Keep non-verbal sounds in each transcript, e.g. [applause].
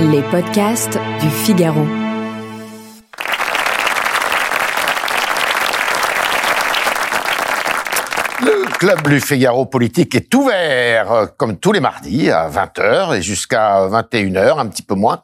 Les podcasts du Figaro. Club du Figaro politique est ouvert, euh, comme tous les mardis, à 20h et jusqu'à 21h, un petit peu moins.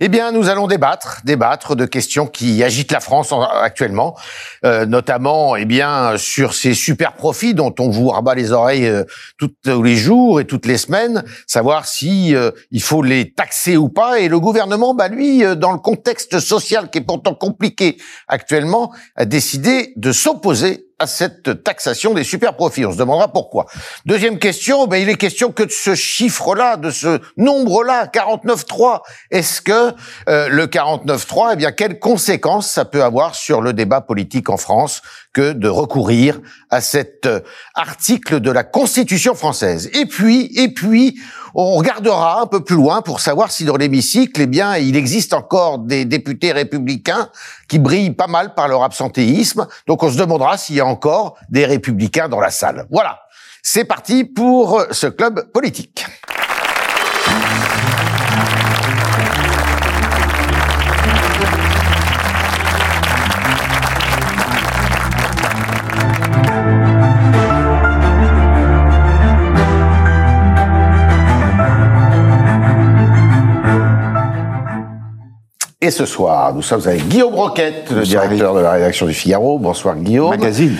Eh bien, nous allons débattre, débattre de questions qui agitent la France en- actuellement, euh, notamment, eh bien, sur ces super profits dont on vous rabat les oreilles euh, tous les jours et toutes les semaines, savoir si euh, il faut les taxer ou pas. Et le gouvernement, bah lui, dans le contexte social qui est pourtant compliqué actuellement, a décidé de s'opposer à cette taxation des super profits. On se demandera pourquoi. Deuxième question, ben, il est question que de ce chiffre-là, de ce nombre-là, 49,3. Est-ce que euh, le 49,3, eh bien, quelles conséquences ça peut avoir sur le débat politique en France que de recourir à cet euh, article de la Constitution française? Et puis, et puis, on regardera un peu plus loin pour savoir si dans l'hémicycle, eh bien, il existe encore des députés républicains qui brillent pas mal par leur absentéisme. Donc, on se demandera s'il y a encore des républicains dans la salle. Voilà. C'est parti pour ce club politique. Et ce soir, nous sommes avec Guillaume Roquette, le Bonsoir, directeur de la rédaction du Figaro. Bonsoir Guillaume. Magazine.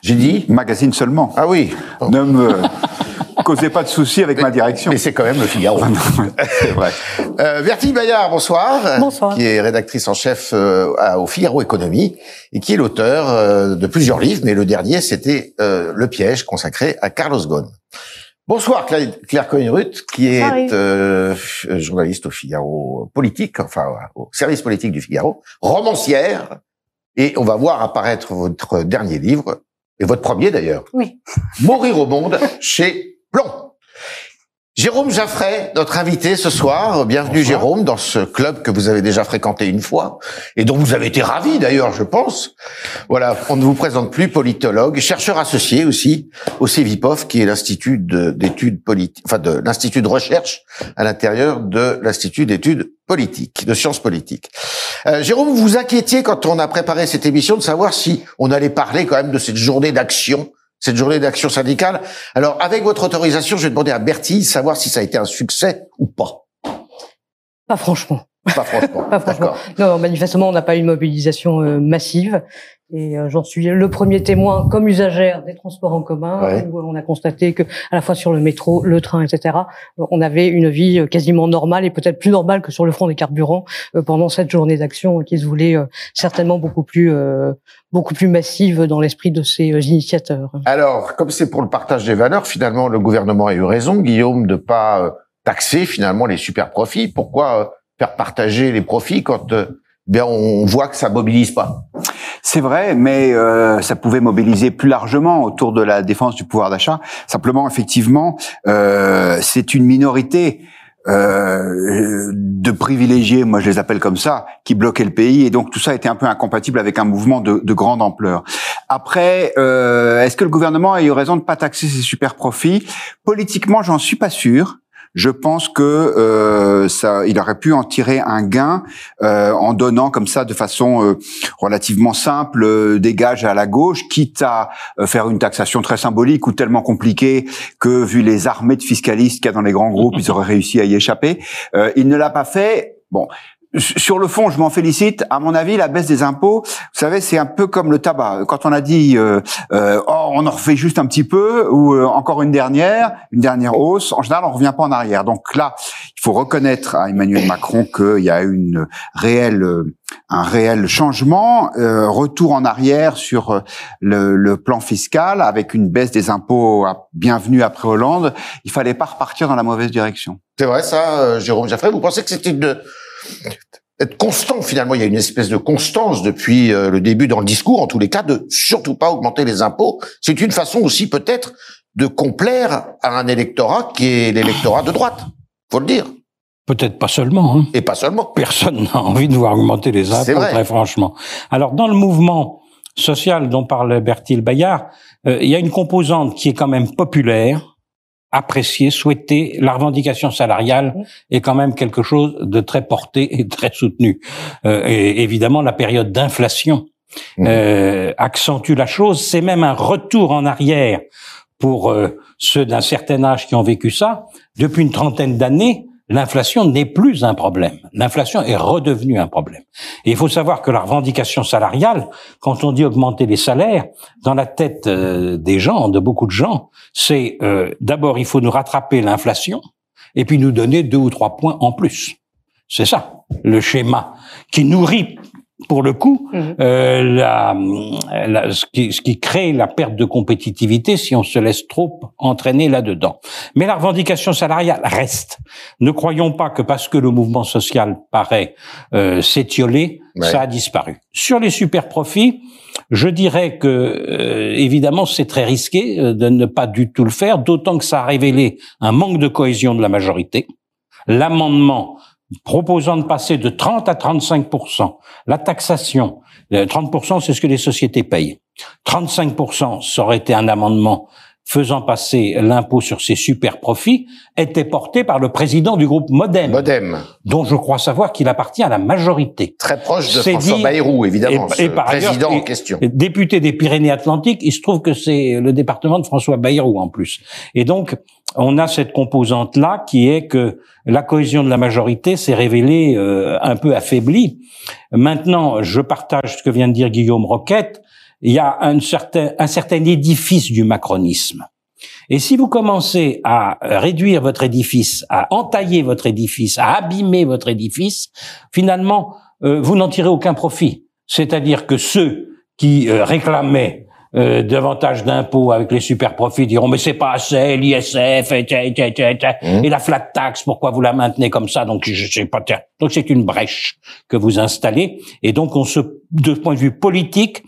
J'ai dit Magazine seulement. Ah oui. Ne me [laughs] causez pas de soucis avec ma direction. Mais c'est quand même le Figaro. [laughs] c'est vrai. Euh, Bertille Bayard, bonsoir. Bonsoir. Qui est rédactrice en chef euh, à- au Figaro Économie et qui est l'auteur euh, de plusieurs livres, mais le dernier c'était euh, Le piège consacré à Carlos Ghosn. Bonsoir Claire, Claire Cohen-Ruth, qui est euh, journaliste au Figaro politique, enfin au service politique du Figaro, romancière, et on va voir apparaître votre dernier livre, et votre premier d'ailleurs, Oui. Mourir au monde chez Plomb. Jérôme Jaffray, notre invité ce soir. Bienvenue Jérôme dans ce club que vous avez déjà fréquenté une fois et dont vous avez été ravi d'ailleurs, je pense. Voilà, on ne vous présente plus, politologue, chercheur associé aussi au CEVIPOF, qui est l'institut de- d'études politiques, enfin de l'institut de recherche à l'intérieur de l'institut d'études politiques, de sciences politiques. Euh, Jérôme, vous vous inquiétiez quand on a préparé cette émission de savoir si on allait parler quand même de cette journée d'action cette journée d'action syndicale. Alors, avec votre autorisation, je vais demander à Bertille de savoir si ça a été un succès ou pas. Pas franchement. Pas franchement. [laughs] Pas franchement. Non, manifestement, on n'a pas eu une mobilisation euh, massive. Et euh, j'en suis le premier témoin, comme usagère des transports en commun, Ouais. où on a constaté que, à la fois sur le métro, le train, etc., euh, on avait une vie euh, quasiment normale et peut-être plus normale que sur le front des carburants euh, pendant cette journée d'action qui se voulait euh, certainement beaucoup plus, euh, beaucoup plus massive dans l'esprit de ces euh, initiateurs. Alors, comme c'est pour le partage des valeurs, finalement, le gouvernement a eu raison, Guillaume, de pas euh, taxer finalement les super profits. Pourquoi euh, faire partager les profits quand euh, bien on voit que ça mobilise pas? C'est vrai, mais euh, ça pouvait mobiliser plus largement autour de la défense du pouvoir d'achat. Simplement, effectivement, euh, c'est une minorité euh, de privilégiés, moi je les appelle comme ça, qui bloquaient le pays, et donc tout ça était un peu incompatible avec un mouvement de, de grande ampleur. Après, euh, est-ce que le gouvernement a eu raison de pas taxer ces super profits? Politiquement, j'en suis pas sûr. Je pense que euh, ça, il aurait pu en tirer un gain euh, en donnant comme ça de façon euh, relativement simple euh, des gages à la gauche, quitte à euh, faire une taxation très symbolique ou tellement compliquée que vu les armées de fiscalistes qu'il y a dans les grands groupes, ils auraient réussi à y échapper. Euh, il ne l'a pas fait. Bon. Sur le fond, je m'en félicite. À mon avis, la baisse des impôts, vous savez, c'est un peu comme le tabac. Quand on a dit, euh, euh, oh, on en refait juste un petit peu, ou euh, encore une dernière, une dernière hausse, en général, on revient pas en arrière. Donc là, il faut reconnaître à Emmanuel Macron qu'il y a une réelle, euh, un réel changement, euh, retour en arrière sur le, le plan fiscal, avec une baisse des impôts bienvenue après Hollande. Il fallait pas repartir dans la mauvaise direction. C'est vrai ça, Jérôme Jaffray Vous pensez que c'était une être constant finalement Il y a une espèce de constance depuis euh, le début dans le discours, en tous les cas, de surtout pas augmenter les impôts. C'est une façon aussi peut-être de complaire à un électorat qui est l'électorat de droite. Faut le dire. Peut-être pas seulement. Hein. Et pas seulement. Personne [laughs] n'a envie de voir augmenter les impôts, vrai. très franchement. Alors, dans le mouvement social dont parle Bertil Bayard, euh, il y a une composante qui est quand même populaire, apprécié, souhaité. La revendication salariale est quand même quelque chose de très porté [laughs] et très soutenu. Euh, et évidemment, la période d'inflation Mmh. euh, accentue la chose. C'est même un retour en arrière pour euh, ceux d'un certain âge qui ont vécu ça. Depuis une trentaine d'années, l'inflation n'est plus un problème. L'inflation est redevenue un problème. Et il faut savoir que la revendication salariale, quand on dit augmenter les salaires, dans la tête euh, des gens, de beaucoup de gens, c'est euh, d'abord il faut nous rattraper l'inflation et puis nous donner deux ou trois points en plus. C'est ça le schéma qui nourrit pour le coup, Mhm. euh, la, la- ce, qui, ce qui crée la perte de compétitivité si on se laisse trop entraîner là-dedans. Mais la revendication salariale reste. Ne croyons pas que parce que le mouvement social paraît euh, s'étioler, Ouais. ça a disparu. Sur les super profits, je dirais que euh, évidemment c'est très risqué euh, de ne pas du tout le faire, d'autant que ça a révélé un manque de cohésion de la majorité. L'amendement proposant de passer de 30 à 35% la taxation, euh, 30 c'est ce que les sociétés payent. 35 ça aurait été un amendement faisant passer l'impôt sur ces super profits, était porté par le président du groupe Modem, Modem, dont je crois savoir qu'il appartient à la majorité. très proche de François dit- Bayrou, évidemment, Et- et ce par ailleurs, président en et- question. Député des Pyrénées-Atlantiques, il se trouve que c'est le département de François Bayrou en plus. Et donc, on a cette composante-là qui est que la cohésion de la majorité s'est révélée euh, un peu affaiblie. Maintenant, je partage ce que vient de dire Guillaume Roquette. Il y a un certain, un certain édifice du macronisme. Et si vous commencez à réduire votre édifice, à entailler votre édifice, à abîmer votre édifice, finalement, euh, vous n'en tirez aucun profit. C'est-à-dire que ceux qui euh, réclamaient euh, davantage d'impôts avec les super profits diront mais c'est pas assez l'ISF et, et, et, Mmh. et la flat tax pourquoi vous la maintenez comme ça? Donc je sais pas donc c'est une brèche que vous installez et donc on se de point de vue politique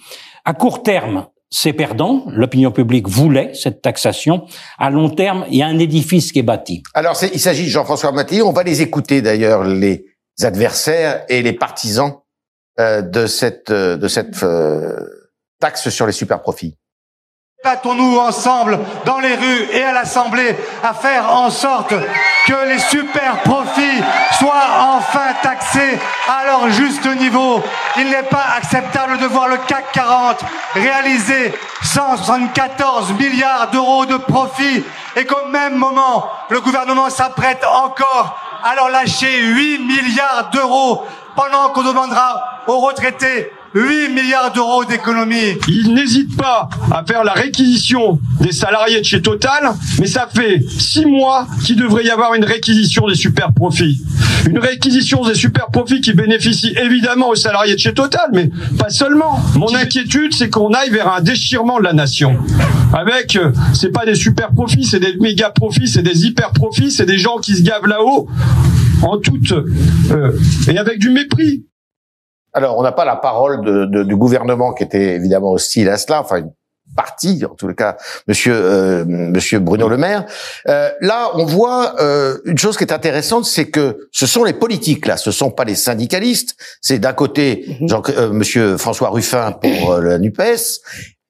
à court terme c'est perdant l'opinion publique voulait cette taxation à long terme il y a un édifice qui est bâti Alors, il s'agit de Jean-François Mattei. On va les écouter d'ailleurs, les adversaires et les partisans euh, de cette euh, de cette euh, taxe sur les super profits. Battons-nous ensemble dans les rues et à l'Assemblée à faire en sorte que les super profits soient enfin taxés à leur juste niveau. Il n'est pas acceptable de voir le CAC 40 réaliser 174 milliards d'euros de profits et qu'au même moment, le gouvernement s'apprête encore à leur lâcher 8 milliards d'euros pendant qu'on demandera aux retraités 8 milliards d'euros d'économies. Il n'hésite pas à faire la réquisition des salariés de chez Total, mais ça fait six mois qu'il devrait y avoir une réquisition des super profits. Une réquisition des super profits qui bénéficie évidemment aux salariés de chez Total, mais pas seulement. Mon inquiétude, c'est qu'on aille vers un déchirement de la nation. Avec, euh, c'est pas des super profits, c'est des méga profits, c'est des hyper profits, c'est des gens qui se gavent là-haut en toute euh, et avec du mépris. Alors, on n'a pas la parole de, de- du gouvernement qui était évidemment hostile à cela, enfin une partie, en tout cas, Monsieur euh, Monsieur Bruno Le Maire. Euh, là, on voit euh, une chose qui est intéressante, c'est que ce sont les politiques là, ce sont pas les syndicalistes. C'est d'un côté Mhm. Jean, euh, Monsieur François Ruffin pour euh, la Nupes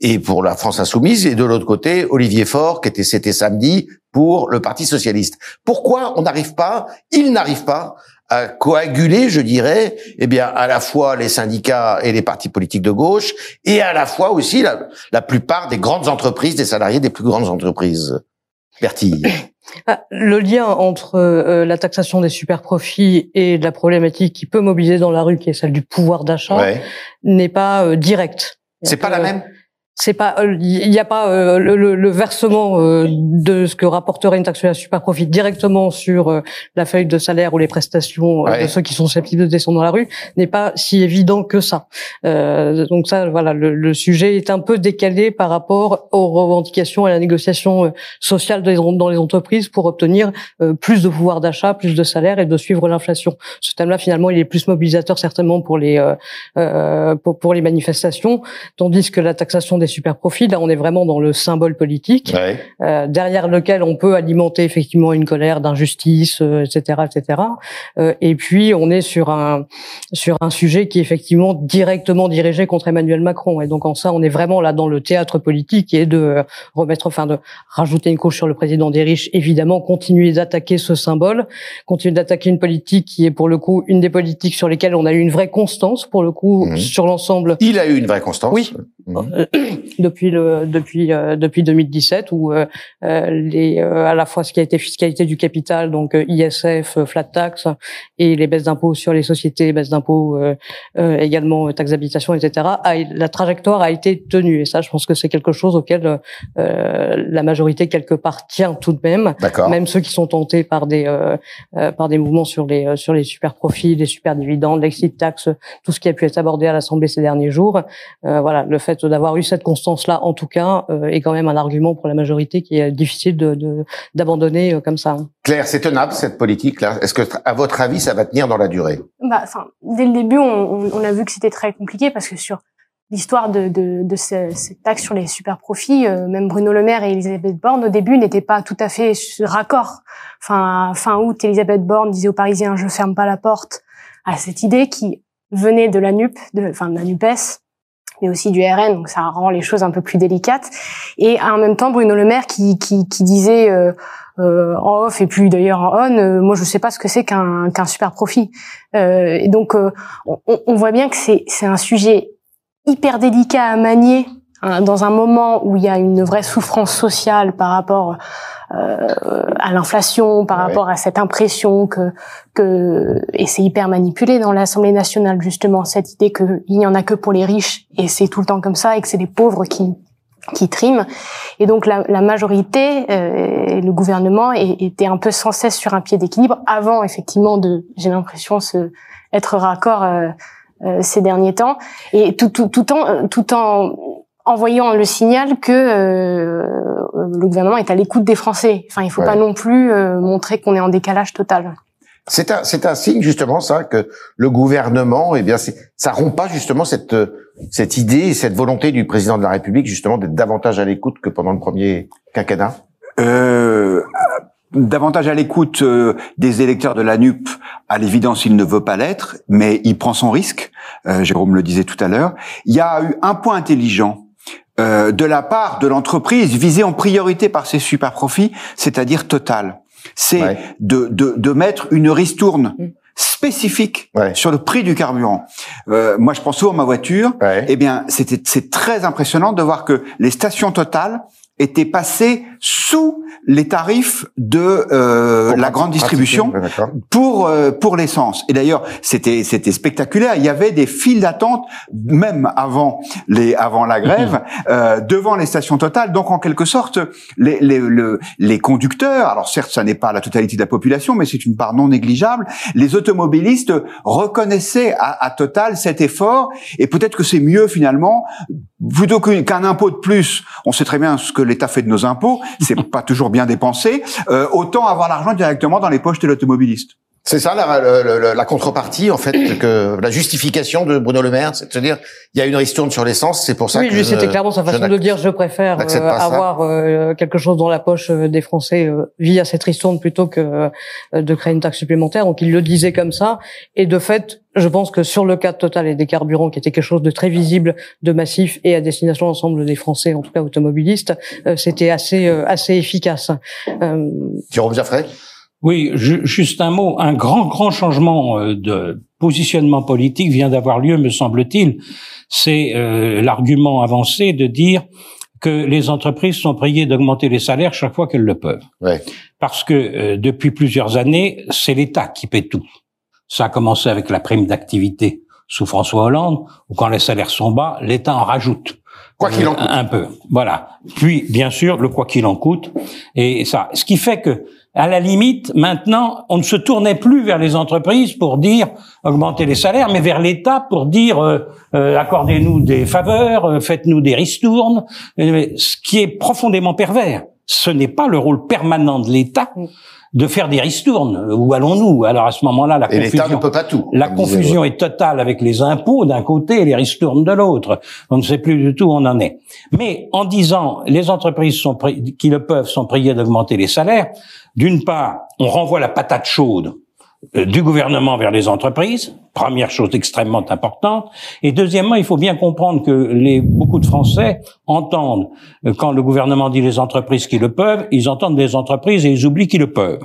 et pour la France insoumise, et de l'autre côté Olivier Faure qui était c'était samedi pour le Parti socialiste. Pourquoi on n'arrive pas, il n'arrive pas à coaguler, je dirais, eh bien, à la fois les syndicats et les partis politiques de gauche, et à la fois aussi la, la plupart des grandes entreprises, des salariés des plus grandes entreprises. Bertille. [coughs] Ah, Le lien entre euh, la taxation des super profits et la problématique qui peut mobiliser dans la rue, qui est celle du pouvoir d'achat, Ouais. n'est pas euh, direct. C'est pas la Euh, même? C'est pas, euh, il n'y a pas euh, le, le- versement euh, de ce que rapporterait une taxe sur la super profit directement sur euh, la feuille de salaire ou les prestations euh, Ouais. de ceux qui sont susceptibles de descendre dans la rue n'est pas si évident que ça. Euh, donc ça, voilà, le, le sujet est un peu décalé par rapport aux revendications et à la négociation euh, sociale dans les, entreprises pour obtenir euh, plus de pouvoir d'achat, plus de salaire et de suivre l'inflation. Ce thème-là, finalement, il est plus mobilisateur certainement pour les euh, euh, pour, pour les manifestations, tandis que la taxation des des super profits. Là, on est vraiment dans le symbole politique, euh, derrière lequel on peut alimenter effectivement une colère d'injustice, etc., etc. et puis, on est sur un sur un sujet qui est effectivement directement dirigé contre Emmanuel Macron. Et donc, en ça, on est vraiment là dans le théâtre politique et de remettre, enfin, de rajouter une couche sur le président des riches, évidemment, continuer d'attaquer ce symbole, continuer d'attaquer une politique qui est pour le coup une des politiques sur lesquelles on a eu une vraie constance pour le coup mmh. sur l'ensemble. Il a eu une vraie constance. Oui. Mmh. Euh, depuis le depuis euh, depuis 2017 où euh, les à la fois ce qui a été fiscalité du capital donc ISF, flat tax et les baisses d'impôts sur les sociétés, baisses d'impôts également taxes d'habitation, etc. la trajectoire a été tenue et ça je pense que c'est quelque chose auquel la majorité quelque part tient tout de même. Même ceux qui sont tentés par des par des mouvements sur les sur les super profits, les super dividendes, l'exit tax, tout ce qui a pu être abordé à l'Assemblée ces derniers jours. Euh, voilà, le fait d'avoir eu cette constance-là, en tout cas, euh, est quand même un argument pour la majorité qui est difficile de d'abandonner de, comme ça. Claire, c'est tenable cette politique-là? Est-ce que, à votre avis, ça va tenir dans la durée? Bah, enfin, dès le début, on, on a vu que c'était très compliqué parce que sur l'histoire de, de, de cette taxe sur les super profits, euh, même Bruno Le Maire et Elisabeth Borne au début n'étaient pas tout à fait raccord. Enfin, fin août, Elisabeth Borne disait aux Parisiens "Je ferme pas la porte" à cette idée qui venait de la NUP, de, enfin de la Nupes, mais aussi du RN, donc ça rend les choses un peu plus délicates. Et en même temps, Bruno Le Maire qui, qui, qui disait euh, euh, en off et puis d'ailleurs en on, euh, moi je sais pas ce que c'est qu'un super profit. Euh, et donc on, on, voit bien que c'est c'est un sujet hyper délicat à manier hein, dans un moment où il y a une vraie souffrance sociale par rapport euh, à l'inflation, par rapport à cette impression que que et c'est hyper manipulé dans l'Assemblée nationale justement cette idée qu'il n'y en a que pour les riches et c'est tout le temps comme ça et que c'est les pauvres qui qui triment. Et donc la, la majorité euh, le gouvernement était un peu sans cesse sur un pied d'équilibre avant effectivement de j'ai l'impression se être raccord euh, euh, ces derniers temps, et tout, tout, tout en tout en envoyant le signal que euh, le gouvernement est à l'écoute des Français. Enfin, il faut pas non plus euh, montrer qu'on est en décalage total. C'est un, c'est un signe justement ça que le gouvernement, eh bien, ça rompt pas justement cette cette idée, cette volonté du président de la République justement d'être davantage à l'écoute que pendant le premier quinquennat? Euh, davantage à l'écoute euh, des électeurs de la NUP, à l'évidence, il ne veut pas l'être, mais il prend son risque. Euh, Jérôme le disait tout à l'heure. Il y a eu un point intelligent euh, de la part de l'entreprise visée en priorité par ses super profits, c'est-à-dire Total. C'est de, de, de, mettre une ristourne mm. spécifique sur le prix du carburant. moi, je pense souvent à ma voiture. Eh bien, c'était c'est très impressionnant de voir que les stations Total étaient passées sous les tarifs de euh, la grande distribution pour euh, pour l'essence. Et d'ailleurs, c'était c'était spectaculaire. Il y avait des files d'attente même avant les avant la grève mhm. euh, devant les stations totales. Donc en quelque sorte, les les les conducteurs, alors certes, ça n'est pas la totalité de la population, mais c'est une part non négligeable. Les automobilistes reconnaissaient à, à Total cet effort et peut-être que c'est mieux finalement plutôt qu'un impôt de plus. On sait très bien ce que l'État fait de nos impôts c'est [laughs] pas toujours bien dépensé, euh, autant avoir l'argent directement dans les poches de l'automobiliste. C'est ça la, la, contrepartie, en fait, que la justification de Bruno Le Maire, c'est de se dire il y a une ristourne sur l'essence, c'est pour ça oui, que lui, c'était clairement sa façon de dire je préfère euh, avoir euh, quelque chose dans la poche des Français via cette ristourne plutôt que de créer une taxe supplémentaire. Donc il le disait comme ça, et de fait, je pense que sur le cas de Total et des carburants, qui était quelque chose de très visible, de massif et à destination de l'ensemble des Français, en tout cas automobilistes, euh, c'était assez euh, assez efficace. Euh... Jérôme Jaffray Oui, juste un mot. Un grand grand changement euh, de positionnement politique vient d'avoir lieu, me semble-t-il. C'est l'argument avancé de dire que les entreprises sont priées d'augmenter les salaires chaque fois qu'elles le peuvent. Ouais. Parce que depuis plusieurs années, c'est l'État qui paie tout. Ça a commencé avec la prime d'activité sous François Hollande, où quand les salaires sont bas, l'État en rajoute. Quoi qu'il en coûte. Un peu. Voilà. Puis, bien sûr, le quoi qu'il en coûte. Et ça. Ce qui fait que, à la limite, maintenant, on ne se tournait plus vers les entreprises pour dire augmenter les salaires, mais vers l'État pour dire euh, euh, accordez-nous des faveurs, euh, faites-nous des ristournes, ce qui est profondément pervers. Ce n'est pas le rôle permanent de l'État de faire des ristournes. Où allons-nous? Alors à ce moment-là, la Et confusion, ne peut pas tout. la confusion est totale avec les impôts d'un côté et les ristournes de l'autre. On ne sait plus du tout où on en est. Mais en disant les entreprises sont qui le peuvent sont priées d'augmenter les salaires, d'une part, on renvoie la patate chaude euh, du gouvernement vers les entreprises, première chose extrêmement importante. Et deuxièmement, il faut bien comprendre que les, beaucoup de Français entendent, euh, quand le gouvernement dit les entreprises qui le peuvent, ils entendent les entreprises et ils oublient qui le peuvent.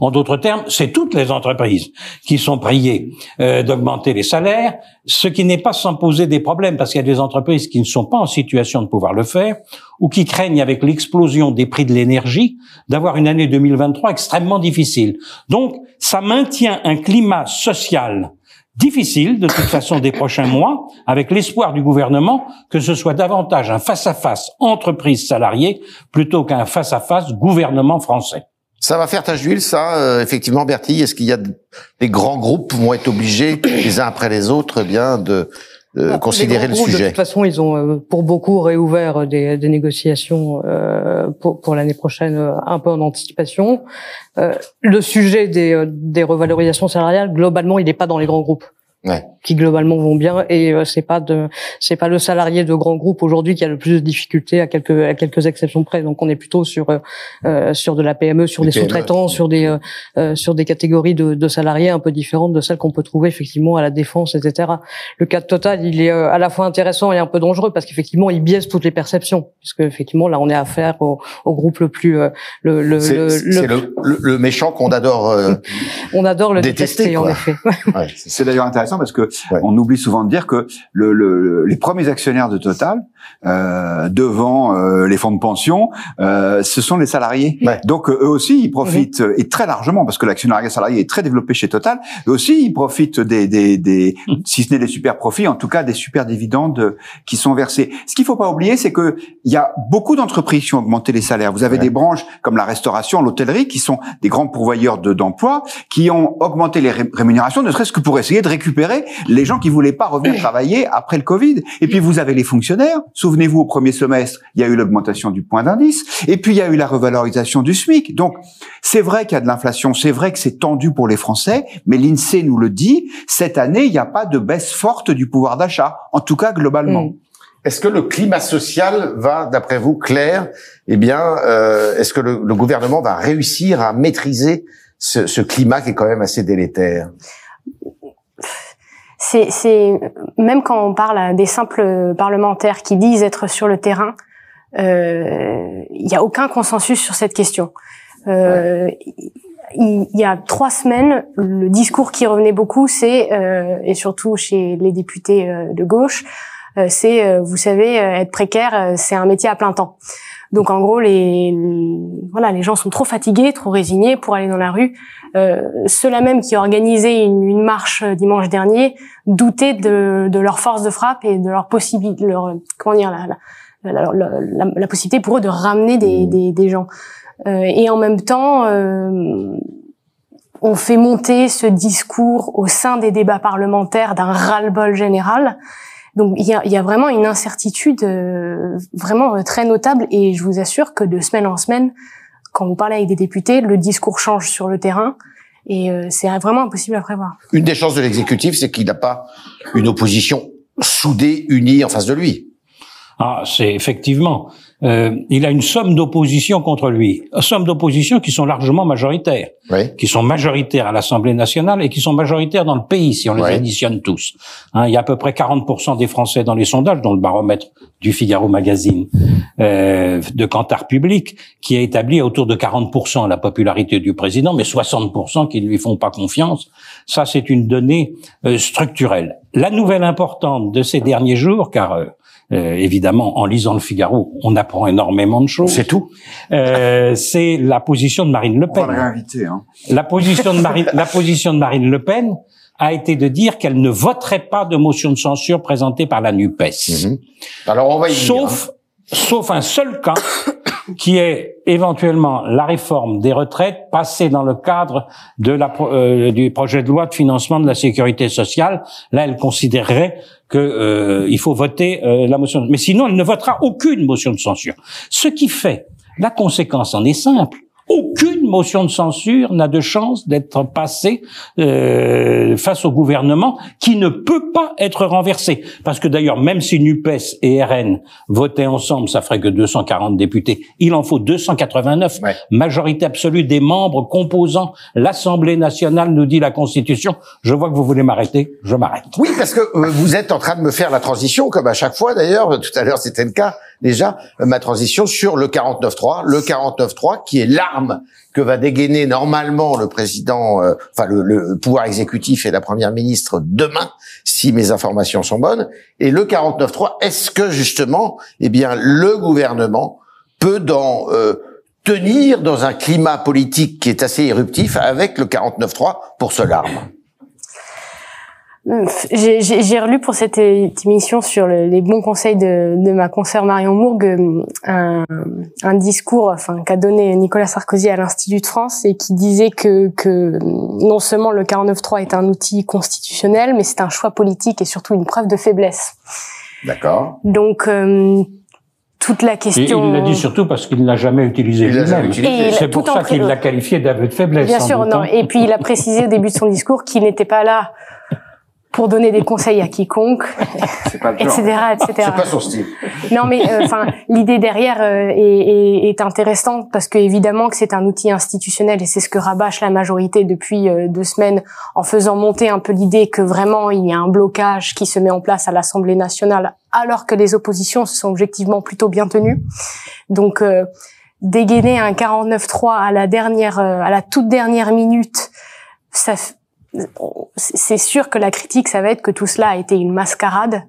En d'autres termes, c'est toutes les entreprises qui sont priées euh, d'augmenter les salaires, ce qui n'est pas sans poser des problèmes, parce qu'il y a des entreprises qui ne sont pas en situation de pouvoir le faire, ou qui craignent avec l'explosion des prix de l'énergie d'avoir une année 2023 extrêmement difficile. Donc, ça maintient un climat social difficile de toute façon des prochains mois, avec l'espoir du gouvernement que ce soit davantage un face-à-face entreprise-salarié plutôt qu'un face-à-face gouvernement français. Ça va faire tache d'huile, ça, euh, effectivement, Bertie. Est-ce qu'il y a de- les grands groupes vont être obligés, les uns après les autres, eh bien, de, de Bon, considérer les le groupes, De sujet toute façon, ils ont euh, pour beaucoup réouvert des, des négociations euh, pour, pour l'année prochaine euh, un peu en anticipation. Euh, le sujet des, euh, des revalorisations salariales, globalement, il n'est pas dans les grands groupes. Ouais. Qui globalement vont bien. Et euh, c'est pas de c'est pas le salarié de grands groupes aujourd'hui qui a le plus de difficultés à quelques à quelques exceptions près. Donc on est plutôt sur euh, euh, sur de la PME sur Des des PME. sous-traitants sur des euh, euh, sur des catégories de, de salariés un peu différentes de celles qu'on peut trouver effectivement à la défense etc le cas de Total il est euh, à la fois intéressant et un peu dangereux parce qu'effectivement il biaise toutes les perceptions. Puisque effectivement là on est affaire au, au groupe le plus euh, le le, C'est le- c'est le- le, le- le méchant qu'on adore. euh, [laughs] on adore le détester, détester en effet. [laughs] Ouais, c'est- C'est d'ailleurs intéressant parce que Ouais. on oublie souvent de dire que le, le- le- les premiers actionnaires de Total, euh, devant euh, les fonds de pension, euh, ce sont les salariés. Ouais. Donc euh, eux aussi, ils profitent euh, et très largement parce que l'actionnariat salarié est très développé chez Total. Eux aussi, ils profitent des, des, des si ce n'est des super profits, en tout cas des super dividendes euh, qui sont versés. Ce qu'il faut pas oublier, c'est que il y a beaucoup d'entreprises qui ont augmenté les salaires. Vous avez Ouais. des branches comme la restauration, l'hôtellerie, qui sont des grands pourvoyeurs de- d'emplois, qui ont augmenté les ré- rémunérations, ne serait-ce que pour essayer de récupérer les gens qui voulaient pas revenir [clears throat] travailler après le Covid. Et puis vous avez les fonctionnaires. Souvenez-vous, au premier semestre, il y a eu l'augmentation du point d'indice, et puis il y a eu la revalorisation du SMIC. Donc c'est vrai qu'il y a de l'inflation, c'est vrai que c'est tendu pour les Français, mais l'INSEE nous le dit, cette année, il n'y a pas de baisse forte du pouvoir d'achat, en tout cas globalement. Mm. Est-ce que le climat social va, d'après vous, clair? Eh bien, euh, est-ce que le, le gouvernement va réussir à maîtriser ce, ce climat qui est quand même assez délétère? C'est, c'est même quand on parle à des simples parlementaires qui disent être sur le terrain, euh, il n'y a aucun consensus sur cette question. Euh, Il y a trois semaines, le discours qui revenait beaucoup, c'est euh, et surtout chez les députés euh, de gauche, euh, c'est euh, vous savez euh, être précaire, euh, c'est un métier à plein temps. Donc en gros, les voilà, les gens sont trop fatigués, trop résignés pour aller dans la rue. Euh, Ceux-là même qui organisaient une, une marche euh, dimanche dernier doutaient de, de leur force de frappe et de leur possibilité, leur comment dire, la, la, la, la- la- la possibilité pour eux de ramener des, des, des gens. Euh, et en même temps, euh, on fait monter ce discours au sein des débats parlementaires d'un ras-le-bol général. Donc il y a, il y a vraiment une incertitude euh, vraiment euh, très notable et je vous assure que de semaine en semaine, quand vous parlez avec des députés, le discours change sur le terrain et euh, c'est vraiment impossible à prévoir. Une des chances de l'exécutif, c'est qu'il n'a pas une opposition soudée, unie en face de lui. Ah, c'est effectivement. Euh, il a une somme d'opposition contre lui, une somme d'opposition qui sont largement majoritaires, Oui. qui sont majoritaires à l'Assemblée nationale et qui sont majoritaires dans le pays si on les additionne tous. Hein, il y a à peu près 40% des Français dans les sondages, dont le baromètre du Figaro Magazine euh, de Cantar Public, qui a établi autour de 40% la popularité du président, mais 60% qui ne lui font pas confiance. Ça, c'est une donnée euh, structurelle. La nouvelle importante de ces derniers jours, car euh, évidemment, en lisant le Figaro, on apprend énormément de choses. C'est tout. Euh, c'est la position de Marine Le On va le Pen. réinviter. Hein. La position de Marine, la position de Marine Le Pen a été de dire qu'elle ne voterait pas de motion de censure présentée par la Nupes. Mhm. Alors on va y venir, hein. Sauf, sauf un seul cas qui est éventuellement la réforme des retraites passée dans le cadre de la, euh, du projet de loi de financement de la sécurité sociale. Là, elle considérerait que euh, faut voter euh, la motion. Mais sinon, elle ne votera aucune motion de censure. Ce qui fait, la conséquence en est simple. Aucune motion de censure n'a de chance d'être passée euh, face au gouvernement qui ne peut pas être renversé. Parce que d'ailleurs, même si NUPES et RN votaient ensemble, ça ferait que 240 députés. Il en faut 289. Majorité absolue des membres composant l'Assemblée nationale, nous dit la Constitution. Je vois que vous voulez m'arrêter, je m'arrête. Oui, parce que euh, vous êtes en train de me faire la transition, comme à chaque fois d'ailleurs. Tout à l'heure, c'était le cas déjà, euh, ma transition sur le 49.3. Le 49.3 qui est que va dégainer normalement le président, euh, enfin le, pouvoir exécutif et la première ministre demain, si mes informations sont bonnes. Et le 49.3, est-ce que justement, eh bien, le gouvernement peut dans tenir dans un climat politique qui est assez éruptif avec le 49.3 pour se larme j'ai relu pour cette émission sur les bons conseils de, de ma consoeur Marion Mourgue euh, un, un discours enfin, qu'a donné Nicolas Sarkozy à l'Institut de France et qui disait que, que non seulement le 49.3 est un outil constitutionnel, mais c'est un choix politique et surtout une preuve de faiblesse. D'accord. Donc, euh, toute la question. il l'a dit surtout parce qu'il ne l'a jamais utilisé lui-même. C'est pour ça qu'il l'a qualifié d'aveu de faiblesse. Bien sûr, non. Hein. Et puis il a précisé au début de son discours qu'il n'était pas là pour donner des conseils à quiconque, [laughs] etc., etc. C'est pas son style. Non, mais euh, enfin, l'idée derrière euh, est, est, est, intéressante parce que évidemment que c'est un outil institutionnel et c'est ce que rabâche la majorité depuis euh, deux semaines en faisant monter un peu l'idée que vraiment il y a un blocage qui se met en place à l'Assemblée nationale alors que les oppositions se sont objectivement plutôt bien tenues. Donc dégainer un 49-3 à la dernière, à la toute dernière minute, ça c'est sûr que la critique, ça va être que tout cela a été une mascarade,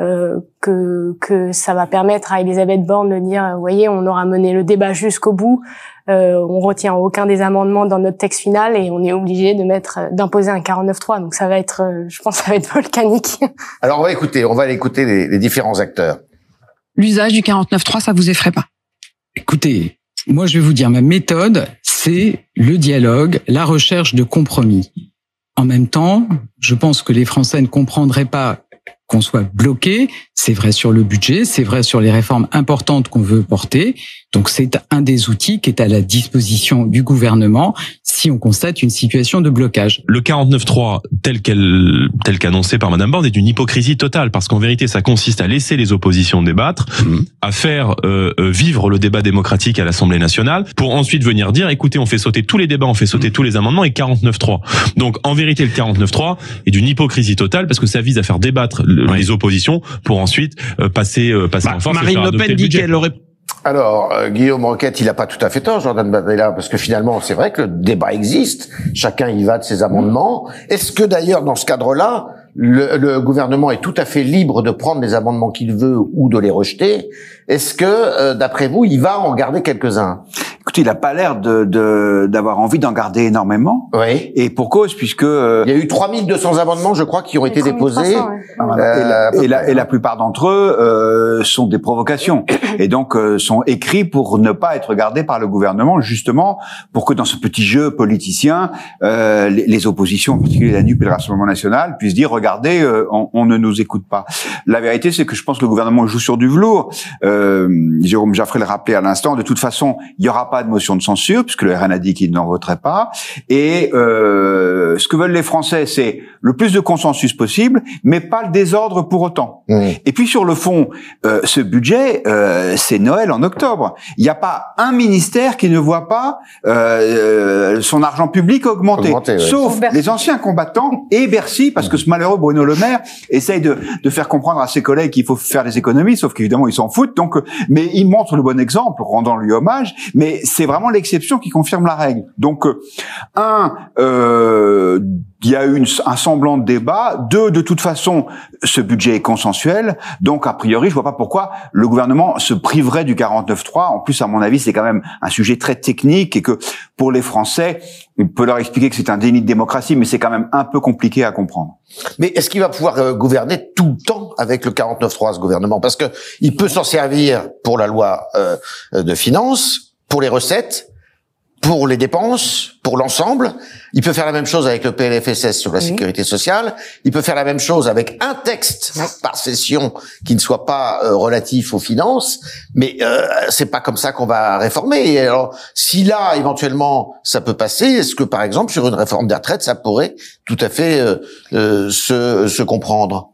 euh, que, que ça va permettre à Elisabeth Borne de dire, vous voyez, on aura mené le débat jusqu'au bout, euh, on retient aucun des amendements dans notre texte final et on est obligé de mettre, d'imposer un 49.3. Donc ça va être, euh, je pense, ça va être [laughs] volcanique. Alors on va écouter, on va écouter les, les différents acteurs. L'usage du 49.3, ça vous effraie pas? Écoutez, moi je vais vous dire, ma méthode, c'est le dialogue, la recherche de compromis. En même temps, je pense que les Français ne comprendraient pas qu'on soit bloqué. C'est vrai sur le budget, c'est vrai sur les réformes importantes qu'on veut porter. Donc c'est un des outils qui est à la disposition du gouvernement si on constate une situation de blocage. Le 49.3 tel qu'elle tel qu'annoncé par Madame Borne est une hypocrisie totale parce qu'en vérité ça consiste à laisser les oppositions débattre, mmh. à faire euh, euh, vivre le débat démocratique à l'Assemblée nationale pour ensuite venir dire écoutez on fait sauter tous les débats, on fait sauter mmh. tous les amendements et 49.3. Donc en vérité le 49.3 est d'une hypocrisie totale parce que ça vise à faire débattre les oppositions pour ensuite euh, passer passer bah, en force. Marine Le Pen dit qu'elle aurait alors, euh, Guillaume Roquette, il n'a pas tout à fait tort, Jordan Babella, parce que finalement, c'est vrai que le débat existe. Chacun y va de ses amendements. Est-ce que d'ailleurs, dans ce cadre-là, le, le, gouvernement est tout à fait libre de prendre les amendements qu'il veut ou de les rejeter? Est-ce que, euh, d'après vous, il va en garder quelques-uns? Écoutez, il n'a pas l'air de d'avoir envie d'en garder énormément. Oui. Et pour cause, puisque euh, il y a eu 3200 amendements, je crois, qui ont été déposés. Euh, et, la, et, la, et, la, plupart d'entre eux euh, sont des provocations [coughs] et donc euh, sont écrits pour ne pas être regardés par le gouvernement, justement pour que dans ce petit jeu politicien, les, les, oppositions, en particulier la NUP et le Rassemblement national, puissent dire regardez, on, on, ne nous écoute pas. La vérité, c'est que je pense que le gouvernement joue sur du velours. Jérôme Jaffré le rappelait à l'instant. De toute façon, il y aura pas de motion de censure, puisque le RN a dit qu'il n'en voterait pas. Et euh, ce que veulent les Français, c'est le plus de consensus possible, mais pas le désordre pour autant. Mmh. Et puis sur le fond, euh, ce budget, euh, c'est Noël en octobre. Il n'y a pas un ministère qui ne voit pas euh, son argent public augmenter, sauf les anciens combattants et Bercy, parce que ce malheureux Bruno Le Maire essaye de, de faire comprendre à ses collègues qu'il faut faire des économies, sauf qu'évidemment ils s'en foutent. Donc, mais il montre le bon exemple, rendant lui hommage. Mais c'est vraiment l'exception qui confirme la règle. Donc, un, euh, il y a eu un semblant de débat. Deux, de toute façon, ce budget est consensuel. Donc, a priori, je vois pas pourquoi le gouvernement se priverait du 49.3. En plus, à mon avis, c'est quand même un sujet très technique et que pour les Français, on peut leur expliquer que c'est un déni de démocratie, mais c'est quand même un peu compliqué à comprendre. Mais est-ce qu'il va pouvoir euh, gouverner tout le temps avec le 49.3, ce gouvernement? Parce que il peut s'en servir pour la loi euh, de finances, pour les recettes, pour les dépenses, pour l'ensemble. Il peut faire la même chose avec le PLFSS sur la sécurité sociale. Il peut faire la même chose avec un texte par session qui ne soit pas euh, relatif aux finances. Mais euh, c'est pas comme ça qu'on va réformer. Et alors, si là éventuellement ça peut passer, est-ce que par exemple sur une réforme des retraites, ça pourrait tout à fait euh, euh se, se comprendre?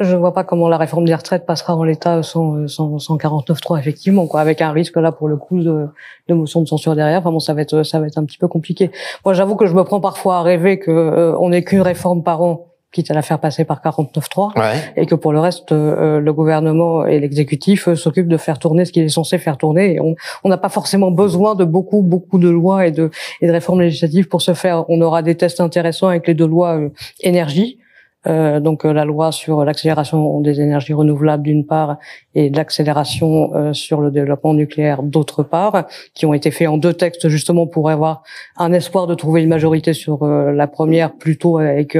Je vois pas comment la réforme des retraites passera en l'état sans, sans, sans 49.3 effectivement, quoi, avec un risque là pour le coup de, de motion de censure derrière. Enfin bon, ça va être ça va être un petit peu compliqué. Moi, j'avoue que je me prends parfois à rêver que euh, on n'ait qu'une réforme par an quitte à la faire passer par 49.3, ouais. et que pour le reste, euh, le gouvernement et l'exécutif euh, s'occupent de faire tourner ce qu'il est censé faire tourner. Et on n'a pas forcément besoin de beaucoup, beaucoup de lois et de, et de réformes législatives pour ce faire. On aura des tests intéressants avec les deux lois euh, énergie, euh, donc la loi sur l'accélération des énergies renouvelables d'une part et l'accélération euh, sur le développement nucléaire d'autre part, qui ont été faits en deux textes justement pour avoir un espoir de trouver une majorité sur euh, la première plutôt avec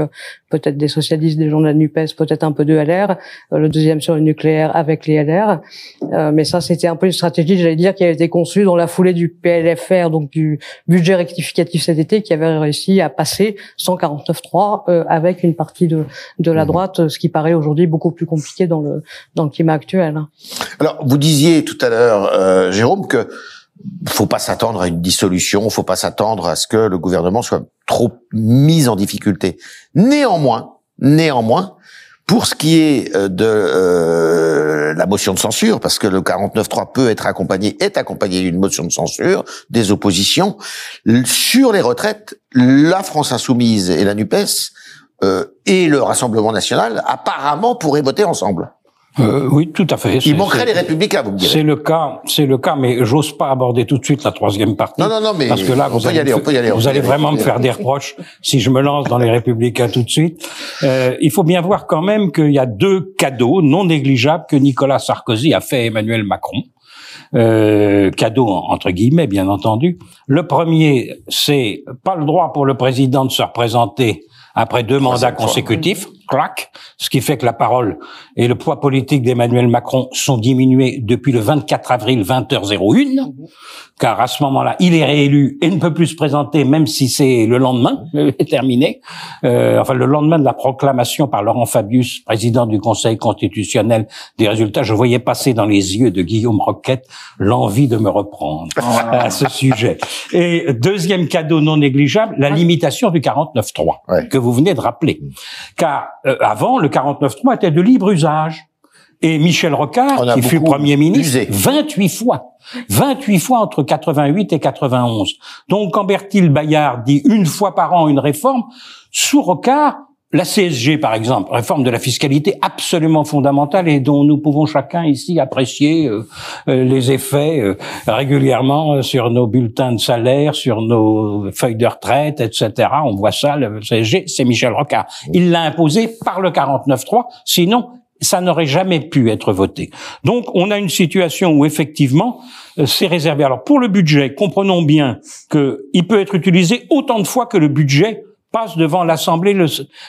peut-être des socialistes, des gens de la NUPES, peut-être un peu de LR, le deuxième sur le nucléaire avec les LR. mais ça, c'était un peu une stratégie, j'allais dire, qui a été conçue dans la foulée du PLFR, donc du budget rectificatif cet été, qui avait réussi à passer 149.3 avec une partie de de la droite, ce qui paraît aujourd'hui beaucoup plus compliqué dans le dans le climat actuel. Alors, vous disiez tout à l'heure, euh, Jérôme, que faut pas s'attendre à une dissolution, faut pas s'attendre à ce que le gouvernement soit trop mis en difficulté. Néanmoins, néanmoins, pour ce qui est euh, de euh, la motion de censure, parce que le 49.3 peut être accompagné, est accompagné d'une motion de censure, des oppositions, sur les retraites, la France insoumise et la NUPES euh, et le Rassemblement national apparemment pourraient voter ensemble. Euh, oui, tout à fait. Il manquerait les républicains, vous me direz. C'est le cas, c'est le cas, mais j'ose pas aborder tout de suite la troisième partie. Non, non, non, mais parce que là, on vous peut allez, y aller, on peut y aller. Vous allez vraiment me faire des reproches si je me lance dans les républicains tout de suite. Euh, il faut bien voir quand même qu'il y a deux cadeaux non négligeables que Nicolas Sarkozy a fait à Emmanuel Macron. Euh, cadeau entre guillemets, bien entendu. Le premier, c'est pas le droit pour le président de se représenter après deux mandats consécutifs, clac, ce qui fait que la parole et le poids politique d'Emmanuel Macron sont diminués depuis le 24 avril 20h01, car à ce moment-là, il est réélu et ne peut plus se présenter, même si c'est le lendemain, [laughs] terminé, euh, enfin le lendemain de la proclamation par Laurent Fabius, président du Conseil constitutionnel, des résultats. Je voyais passer dans les yeux de Guillaume Roquette l'envie de me reprendre à ce sujet. Et deuxième cadeau non négligeable, la limitation du 49.3 que vous venez de rappeler, car euh, avant le 49.3 était de libre usage. Et Michel Rocard, qui fut Premier ministre, usé. 28 fois. 28 fois entre 88 et 91. Donc quand Bertil Bayard dit une fois par an une réforme, sous Rocard, la CSG, par exemple, réforme de la fiscalité absolument fondamentale et dont nous pouvons chacun ici apprécier euh, euh, les effets euh, régulièrement euh, sur nos bulletins de salaire, sur nos feuilles de retraite, etc. On voit ça, le CSG, c'est Michel Rocard. Il l'a imposé par le 49.3, sinon ça n'aurait jamais pu être voté. Donc on a une situation où effectivement euh, c'est réservé. Alors pour le budget, comprenons bien qu'il peut être utilisé autant de fois que le budget passe devant l'Assemblée. Le...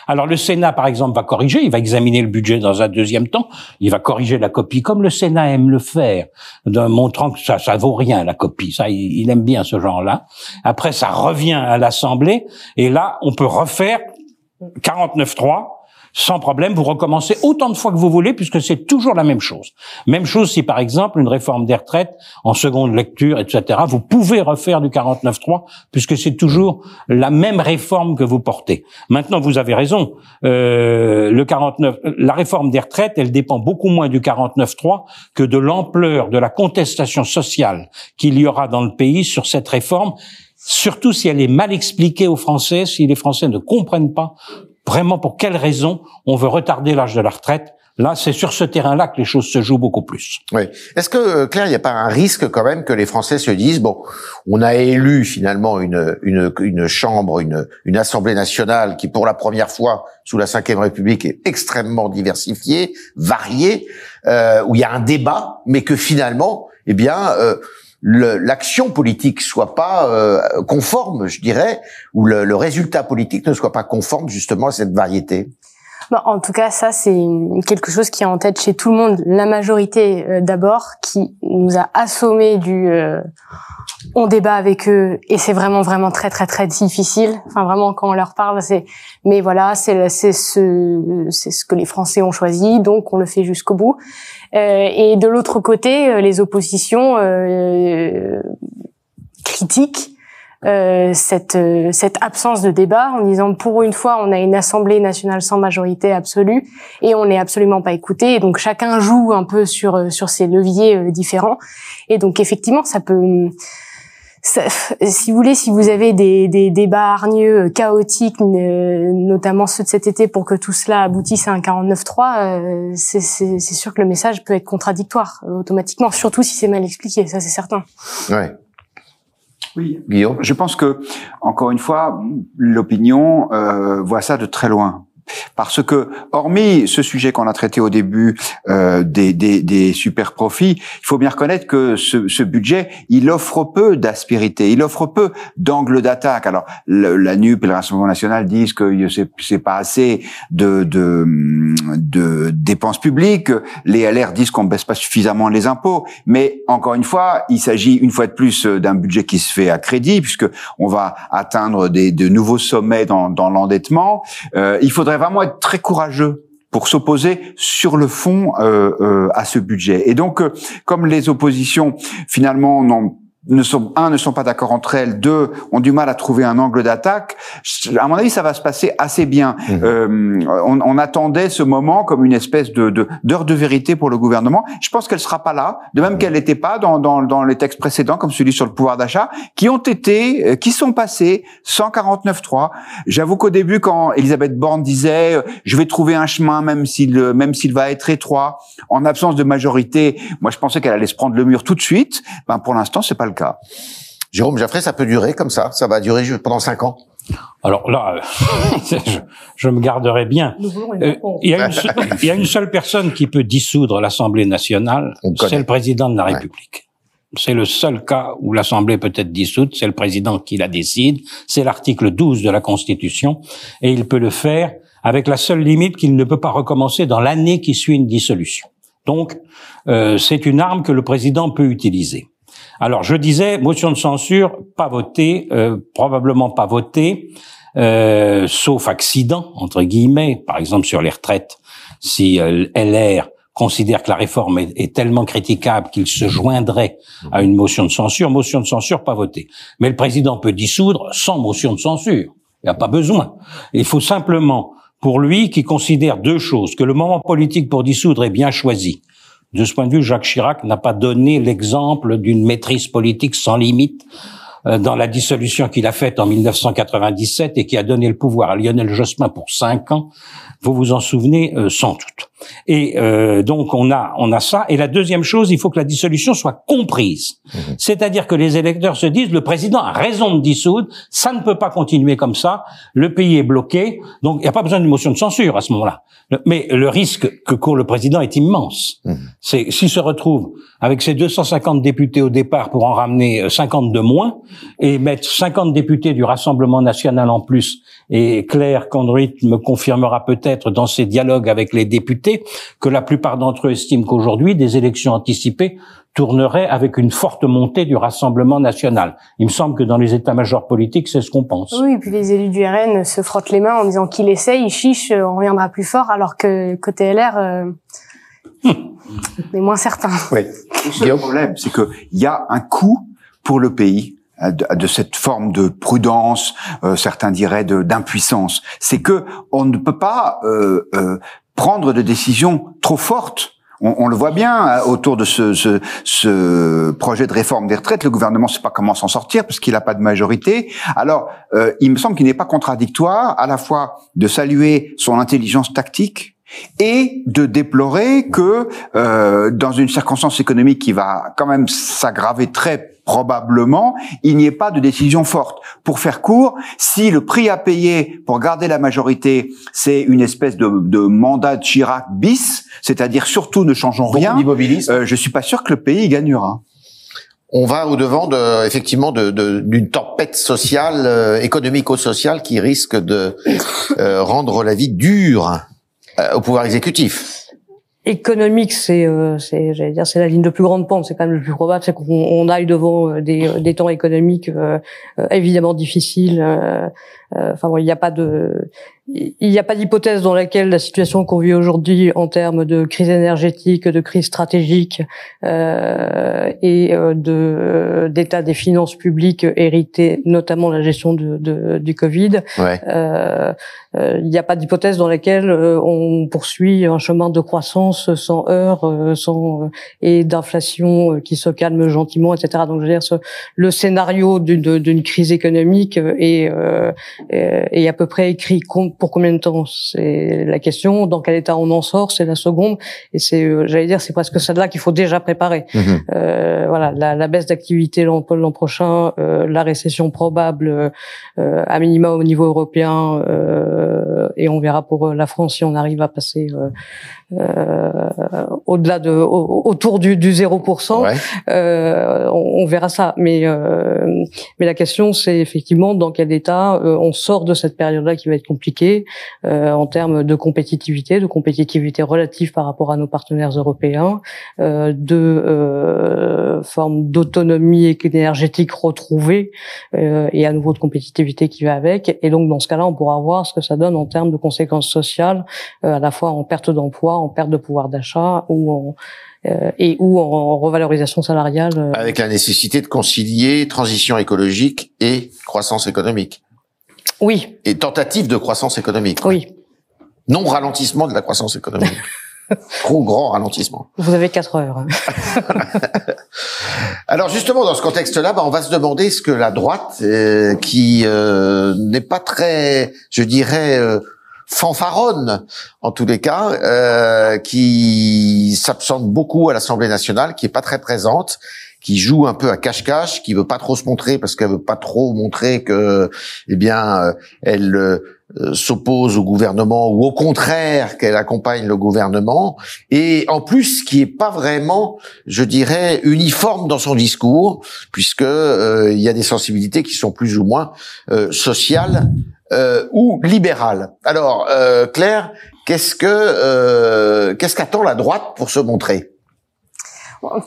Alors le Sénat, par exemple, va corriger, il va examiner le budget dans un deuxième temps, il va corriger la copie, comme le Sénat aime le faire, montrant que ça, ça vaut rien, la copie. Ça, il aime bien ce genre-là. Après, ça revient à l'Assemblée, et là, on peut refaire 49.3, sans problème, vous recommencez autant de fois que vous voulez, puisque c'est toujours la même chose. Même chose si, par exemple, une réforme des retraites, en seconde lecture, etc., vous pouvez refaire du 49.3, puisque c'est toujours la même réforme que vous portez. Maintenant, vous avez raison, euh, le 49, la réforme des retraites, elle dépend beaucoup moins du 49.3 que de l'ampleur de la contestation sociale qu'il y aura dans le pays sur cette réforme, surtout si elle est mal expliquée aux Français, si les Français ne comprennent pas vraiment pour quelles raisons on veut retarder l'âge de la retraite? Là, c'est sur ce terrain-là que les choses se jouent beaucoup plus. Oui. Est-ce que, euh, Claire, il n'y a pas un risque quand même que les Français se disent, bon, on a élu finalement une, une, une chambre, une, une Assemblée nationale qui, pour la première fois sous la Ve République, est extrêmement diversifiée, variée, euh, où il y a un débat, mais que finalement, eh bien... Euh, l'action politique soit pas euh, conforme, je dirais, ou le, le, résultat politique ne soit pas conforme justement à cette variété en tout cas, ça, c'est quelque chose qui est en tête chez tout le monde. La majorité, euh, d'abord, qui nous a assommés du euh, on débat avec eux et c'est vraiment vraiment très très très difficile. Enfin vraiment quand on leur parle c'est mais voilà c'est c'est ce c'est ce que les Français ont choisi donc on le fait jusqu'au bout. Euh, et de l'autre côté euh, les oppositions euh, critiquent euh, cette cette absence de débat en disant pour une fois on a une assemblée nationale sans majorité absolue et on n'est absolument pas écouté. Donc chacun joue un peu sur sur ses leviers différents. Et donc effectivement ça peut si vous voulez, si vous avez des, des débats hargneux, euh, chaotiques, notamment ceux de cet été, pour que tout cela aboutisse à un 49.3, euh, c'est sûr que le message peut être contradictoire euh, automatiquement, surtout si c'est mal expliqué, ça c'est certain. Ouais. Oui, Guillaume? Je pense que, encore une fois, l'opinion euh, voit ça de très loin. Parce que, hormis ce sujet qu'on a traité au début euh, des, des, des, super profits, il faut bien reconnaître que ce, ce budget, il offre peu d'aspérité, il offre peu d'angle d'attaque. Alors, la NUP et le Rassemblement national disent que c'est pas assez de, de, de dépenses publiques. Les LR disent qu'on baisse pas suffisamment les impôts. Mais encore une fois, il s'agit une fois de plus d'un budget qui se fait à crédit, puisque on va atteindre des, de nouveaux sommets dans, dans l'endettement. Euh, il faudrait vraiment être très courageux pour s'opposer sur le fond euh, euh, à ce budget. Et donc, euh, comme les oppositions finalement n'ont ne sont un ne sont pas d'accord entre elles, deux ont du mal à trouver un angle d'attaque. À mon avis, ça va se passer assez bien. Mmh. Euh, on, on, attendait ce moment comme une espèce de d'heure de, vérité pour le gouvernement. Je pense qu'elle sera pas là, de même qu'elle n'était pas dans, dans, dans les textes précédents, comme celui sur le pouvoir d'achat, qui ont été, euh, qui sont passés 149.3. J'avoue qu'au début, quand Elisabeth Borne disait euh, je vais trouver un chemin même s'il même s'il va être étroit, en absence de majorité, moi je pensais qu'elle allait se prendre le mur tout de suite. Ben pour l'instant, c'est pas le cas. Jérôme Jaffré, ça peut durer comme ça Ça va durer pendant cinq ans? Alors là, [laughs] je, je, me garderai bien. Euh, il, y a une, il, y a une, seule personne qui peut dissoudre l'Assemblée nationale, c'est le président de la République. C'est le seul cas où l'Assemblée peut être dissoute, c'est le président qui la décide, c'est l'article 12 de la Constitution, et il peut le faire avec la seule limite qu'il ne peut pas recommencer dans l'année qui suit une dissolution. Donc, euh, c'est une arme que le président peut utiliser. Alors, je disais, motion de censure, pas votée, euh, probablement pas votée, euh, sauf accident, entre guillemets, par exemple sur les retraites, si euh, LR considère que la réforme est, tellement critiquable qu'il se joindrait à une motion de censure, motion de censure pas votée. Mais le président peut dissoudre sans motion de censure. Il n'y a pas besoin. Il faut simplement, pour lui, qui considère deux choses, que le moment politique pour dissoudre est bien choisi, de ce point de vue, Jacques Chirac n'a pas donné l'exemple d'une maîtrise politique sans limite euh, dans la dissolution qu'il a faite en 1997 et qui a donné le pouvoir à Lionel Jospin pour cinq ans. Vous vous en souvenez euh, sans doute. Et euh, donc on a on a ça. Et la deuxième chose, il faut que la dissolution soit comprise. Mmh. C'est-à-dire que les électeurs se disent le président a raison de dissoudre, ça ne peut pas continuer comme ça. Le pays est bloqué, donc il n'y a pas besoin d'une motion de censure à ce moment-là. Mais le risque que court le président est immense. Mmh. C'est s'il se retrouve avec ses 250 députés au départ pour en ramener 50 euh, de moins et mettre 50 députés du Rassemblement national en plus. Et Claire Condruit me confirmera peut-être dans ses dialogues avec les députés que la plupart d'entre eux estiment qu'aujourd'hui, des élections anticipées tourneraient avec une forte montée du Rassemblement national. Il me semble que dans les états-majors politiques, c'est ce qu'on pense. Oui, et puis les élus du RN se frottent les mains en disant qu'il essaye, il chiche, on reviendra plus fort, alors que côté LR, euh, [laughs] on est moins certain. Oui. Le problème, c'est qu'il y a un coût pour le pays de, cette forme de prudence, euh, certains diraient d'impuissance. C'est que on ne peut pas euh, euh, prendre de décisions trop fortes. On, le voit bien euh, autour de ce, ce, ce, projet de réforme des retraites. Le gouvernement ne sait pas comment s'en sortir parce qu'il n'a pas de majorité. Alors, euh, il me semble qu'il n'est pas contradictoire à la fois de saluer son intelligence tactique et de déplorer que euh, dans une circonstance économique qui va quand même s'aggraver très probablement, il n'y ait pas de décision forte. Pour faire court, si le prix à payer pour garder la majorité, c'est une espèce de, de, mandat de Chirac bis, c'est-à-dire surtout ne changeons rien, euh, je suis pas sûr que le pays gagnera. On va au devant de, effectivement, d'une de, tempête sociale, euh, économico-sociale qui risque de euh, rendre la vie dure au pouvoir exécutif économique, c'est, euh, j'allais dire, c'est la ligne de plus grande pente. C'est quand même le plus probable, c'est qu'on on aille devant euh, des, euh, des temps économiques euh, évidemment difficiles. Enfin, bon, il n'y a pas de, il n'y a pas d'hypothèse dans laquelle la situation qu'on vit aujourd'hui en termes de crise énergétique, de crise stratégique euh, et de d'état des finances publiques héritées, notamment la gestion de, de du Covid. Ouais. Euh, il n'y a pas d'hypothèse dans laquelle on poursuit un chemin de croissance sans heurts, sans et d'inflation qui se calme gentiment, etc. Donc, je veux dire, ce, le scénario d'une d'une crise économique est, est à peu près écrit pour combien de temps C'est la question. Dans quel état on en sort C'est la seconde. Et c'est, j'allais dire, c'est presque celle-là qu'il faut déjà préparer. Mmh. Euh, voilà, la, la baisse d'activité l'an, l'an prochain, euh, la récession probable, euh, à minima au niveau européen, euh, et on verra pour la France si on arrive à passer euh, au-delà de au, autour du, du 0%. Ouais. Euh, on, on, verra ça. Mais euh, mais la question c'est effectivement dans quel état euh, on sort de cette période-là qui va être compliquée euh, en termes de compétitivité, de compétitivité relative par rapport à nos partenaires européens, euh, de forme d'autonomie énergétique retrouvée et à nouveau de compétitivité qui va avec. Et donc dans ce cas-là, on pourra voir ce que ça donne en termes de conséquences sociales, à la fois en perte d'emploi, en perte de pouvoir d'achat ou en euh, et ou en revalorisation salariale. euh. Avec la nécessité de concilier transition écologique et croissance économique. Oui, Et tentative de croissance économique. oui. Non ralentissement de la croissance économique. [laughs] Trop grand ralentissement. Vous avez quatre heures. hein. [laughs] Alors justement, dans ce contexte-là, bah, on va se demander ce que la droite, euh, qui euh, n'est pas très, je dirais, euh, fanfaronne en tous les cas, euh, qui s'absente beaucoup à l'Assemblée nationale, qui est pas très présente, qui joue un peu à cache-cache, qui veut pas trop se montrer parce qu'elle veut pas trop montrer que, eh bien, euh, elle euh, s'oppose au gouvernement ou au contraire qu'elle accompagne le gouvernement et en plus qui est pas vraiment je dirais uniforme dans son discours puisque euh, il y a des sensibilités qui sont plus ou moins euh, sociales euh, ou libérales. Alors euh, Claire, qu'est-ce que euh, qu'est-ce qu'attend la droite pour se montrer?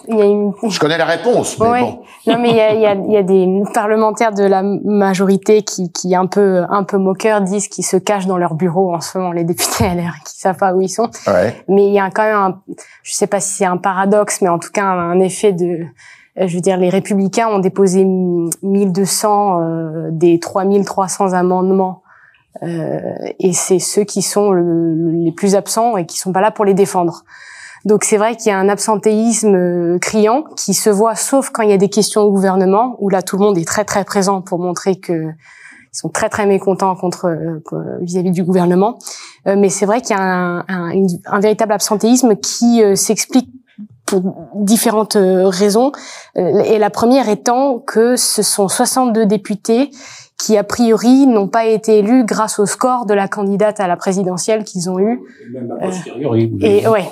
Il y a une... Je connais la réponse, mais Ouais. bon. Non, mais il y a, il y, a, il y a des parlementaires de la majorité qui, qui un peu, un peu moqueurs disent qu'ils se cachent dans leur bureau en ce moment, les députés LR, qui savent pas où ils sont. Ouais. Mais il y a quand même un, je sais pas si c'est un paradoxe, mais en tout cas un effet de, je veux dire, les républicains ont déposé 1200 euh, des 3300 amendements. Euh, et c'est ceux qui sont le- le- les plus absents et qui sont pas là pour les défendre. Donc c'est vrai qu'il y a un absentéisme euh, criant qui se voit sauf quand il y a des questions au gouvernement où là tout le monde est très très présent pour montrer que ils sont très très mécontents contre euh, vis-à-vis du gouvernement. Euh, mais c'est vrai qu'il y a un, un, un véritable absentéisme qui euh, s'explique pour différentes euh, raisons. Euh, et la première étant que ce sont 62 députés qui a priori n'ont pas été élus grâce au score de la candidate à la présidentielle qu'ils ont eu. Euh, et ouais.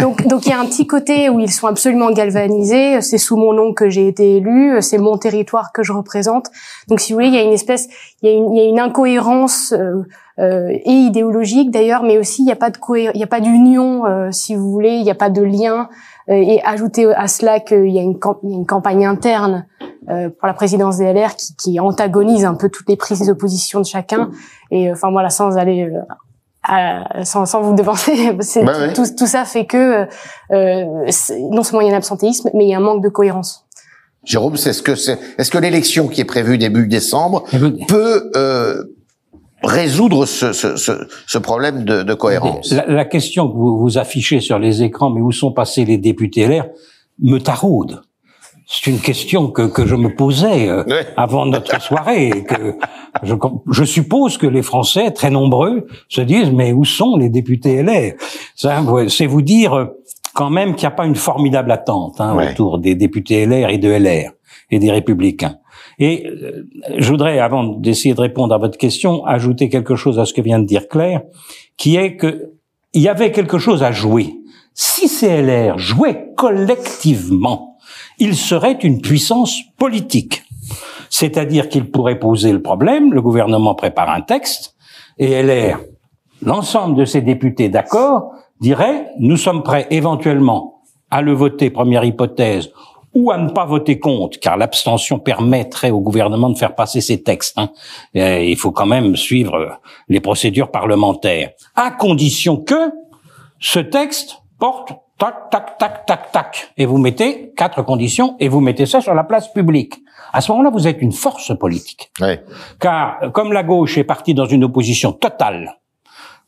Donc, donc il y a un petit côté où ils sont absolument galvanisés. C'est sous mon nom que j'ai été élu. C'est mon territoire que je représente. Donc, si vous voulez, il y a une espèce, il y a une, il y a une incohérence euh, euh, et idéologique d'ailleurs, mais aussi il n'y a pas de il y a pas d'union, euh, si vous voulez. Il n'y a pas de lien. Euh, et ajouter à cela qu'il y a une, une campagne interne euh, pour la présidence des LR qui, qui antagonise un peu toutes les prises d'opposition de chacun. Et euh, enfin voilà, sans aller à- sans, sans vous devancer, [laughs] c'est- Ouais, ouais. tout, tout ça fait que euh, non seulement il y a un absentéisme, mais il y a un manque de cohérence. Jérôme, c'est ce que c'est est-ce que l'élection qui est prévue début décembre peut euh, résoudre ce, ce, ce, ce problème de, de cohérence? La, la question que vous, vous affichez sur les écrans, mais où sont passés les députés LR, me taraude. C'est une question que, que je me posais euh, Ouais. avant notre [laughs] soirée. et Que je, je suppose que les Français, très nombreux, se disent mais où sont les députés LR C'est vous dire euh, quand même qu'il n'y a pas une formidable attente hein, Ouais. autour des députés LR et de LR et des Républicains. Et euh, je voudrais, avant d'essayer de répondre à votre question, ajouter quelque chose à ce que vient de dire Claire, qui est que il y avait quelque chose à jouer. Si ces LR jouaient collectivement, ils seraient une puissance politique. C'est-à-dire qu'ils pourraient poser le problème, le gouvernement prépare un texte, et LR l'ensemble de ces députés d'accord diraient nous sommes prêts éventuellement à le voter, première hypothèse, ou à ne pas voter contre, car l'abstention permettrait au gouvernement de faire passer ses textes. Hein. il faut quand même suivre les procédures parlementaires, à condition que ce texte porte tac, tac, tac, tac, tac, et vous mettez quatre conditions et vous mettez ça sur la place publique. À ce moment-là, vous êtes une force politique. Car comme la gauche est partie dans une opposition totale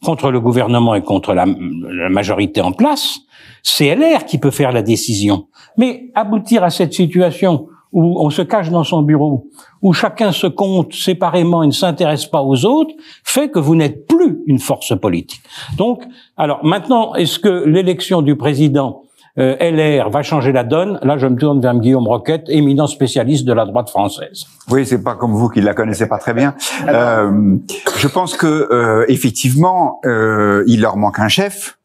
contre le gouvernement et contre la, majorité en place, c'est LR qui peut faire la décision. Mais aboutir à cette situation où on se cache dans son bureau, où chacun se compte séparément et ne s'intéresse pas aux autres, fait que vous n'êtes plus une force politique. Donc, alors maintenant, est-ce que l'élection du président euh, LR va changer la donne? Là, je me tourne vers Guillaume Roquette, éminent spécialiste de la droite française. Oui, c'est pas comme vous qui la connaissez pas très bien. Euh, je pense que euh, effectivement, euh, il leur manque un chef.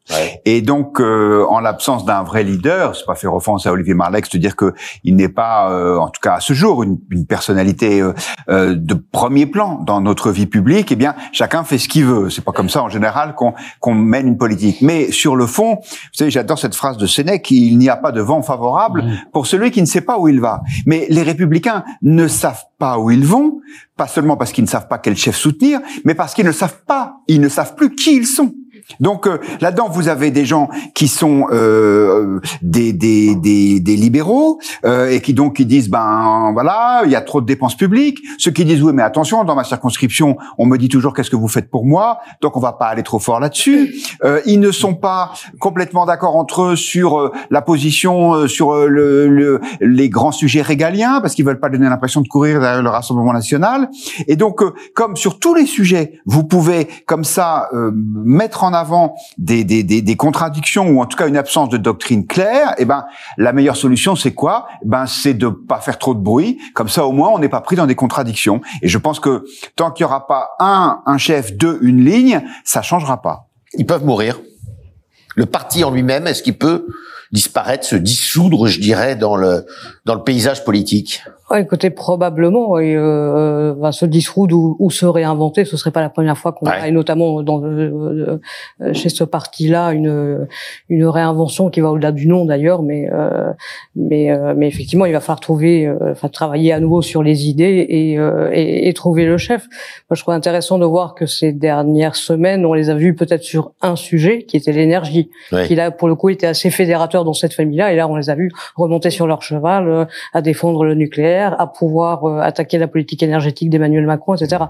Et donc, euh, en l'absence d'un vrai leader, c'est pas faire offense à Olivier Marlex de dire que il n'est pas, euh, en tout cas à ce jour, une, une personnalité euh, de premier plan dans notre vie publique. Eh bien, chacun fait ce qu'il veut. C'est pas comme ça en général qu'on qu'on mène une politique. Mais sur le fond, vous savez, j'adore cette phrase de Sénèque il n'y a pas de vent favorable mmh. pour celui qui ne sait pas où il va. Mais les républicains ne savent pas où ils vont, pas seulement parce qu'ils ne savent pas quel chef soutenir, mais parce qu'ils ne savent pas, ils ne savent plus qui ils sont. Donc euh, là-dedans, vous avez des gens qui sont euh, des, des, des, des, libéraux euh, et qui donc qui disent ben voilà, il y a trop de dépenses publiques. Ceux qui disent oui, mais attention, dans ma circonscription, on me dit toujours qu'est-ce que vous faites pour moi, donc on va pas aller trop fort là-dessus. Euh, ils ne sont pas complètement d'accord entre eux sur euh, la position euh, sur le, le, les grands sujets régaliens parce qu'ils veulent pas donner l'impression de courir derrière le Rassemblement national. Et donc, comme sur tous les sujets, vous pouvez comme ça mettre en avant avant des, des, des, des, contradictions ou en tout cas une absence de doctrine claire, eh ben la meilleure solution c'est quoi? Eh Ben c'est de pas faire trop de bruit, comme ça au moins on n'est pas pris dans des contradictions. Et je pense que tant qu'il y aura pas un un chef, deux une ligne, ça changera pas. Ils peuvent mourir. Le parti en lui-même, est-ce qu'il peut disparaître, se dissoudre, je dirais, dans le dans le paysage politique? Écoutez, probablement, et, euh, va se dissoudre ou, ou, se réinventer. Ce serait pas la première fois qu'on a, et notamment dans, euh, euh, chez ce parti-là, une, une réinvention qui va au-delà du nom d'ailleurs, mais, euh, mais, euh, mais effectivement, il va falloir trouver, euh, enfin, travailler à nouveau sur les idées et, et, et, trouver le chef. Moi, je trouve intéressant de voir que ces dernières semaines, on les a vus peut-être sur un sujet qui était l'énergie, qui là, pour le coup, était assez fédérateur dans cette famille-là, et là, on les a vus remonter sur leur cheval, à défendre le nucléaire à pouvoir euh, attaquer la politique énergétique d'Emmanuel Macron, etc.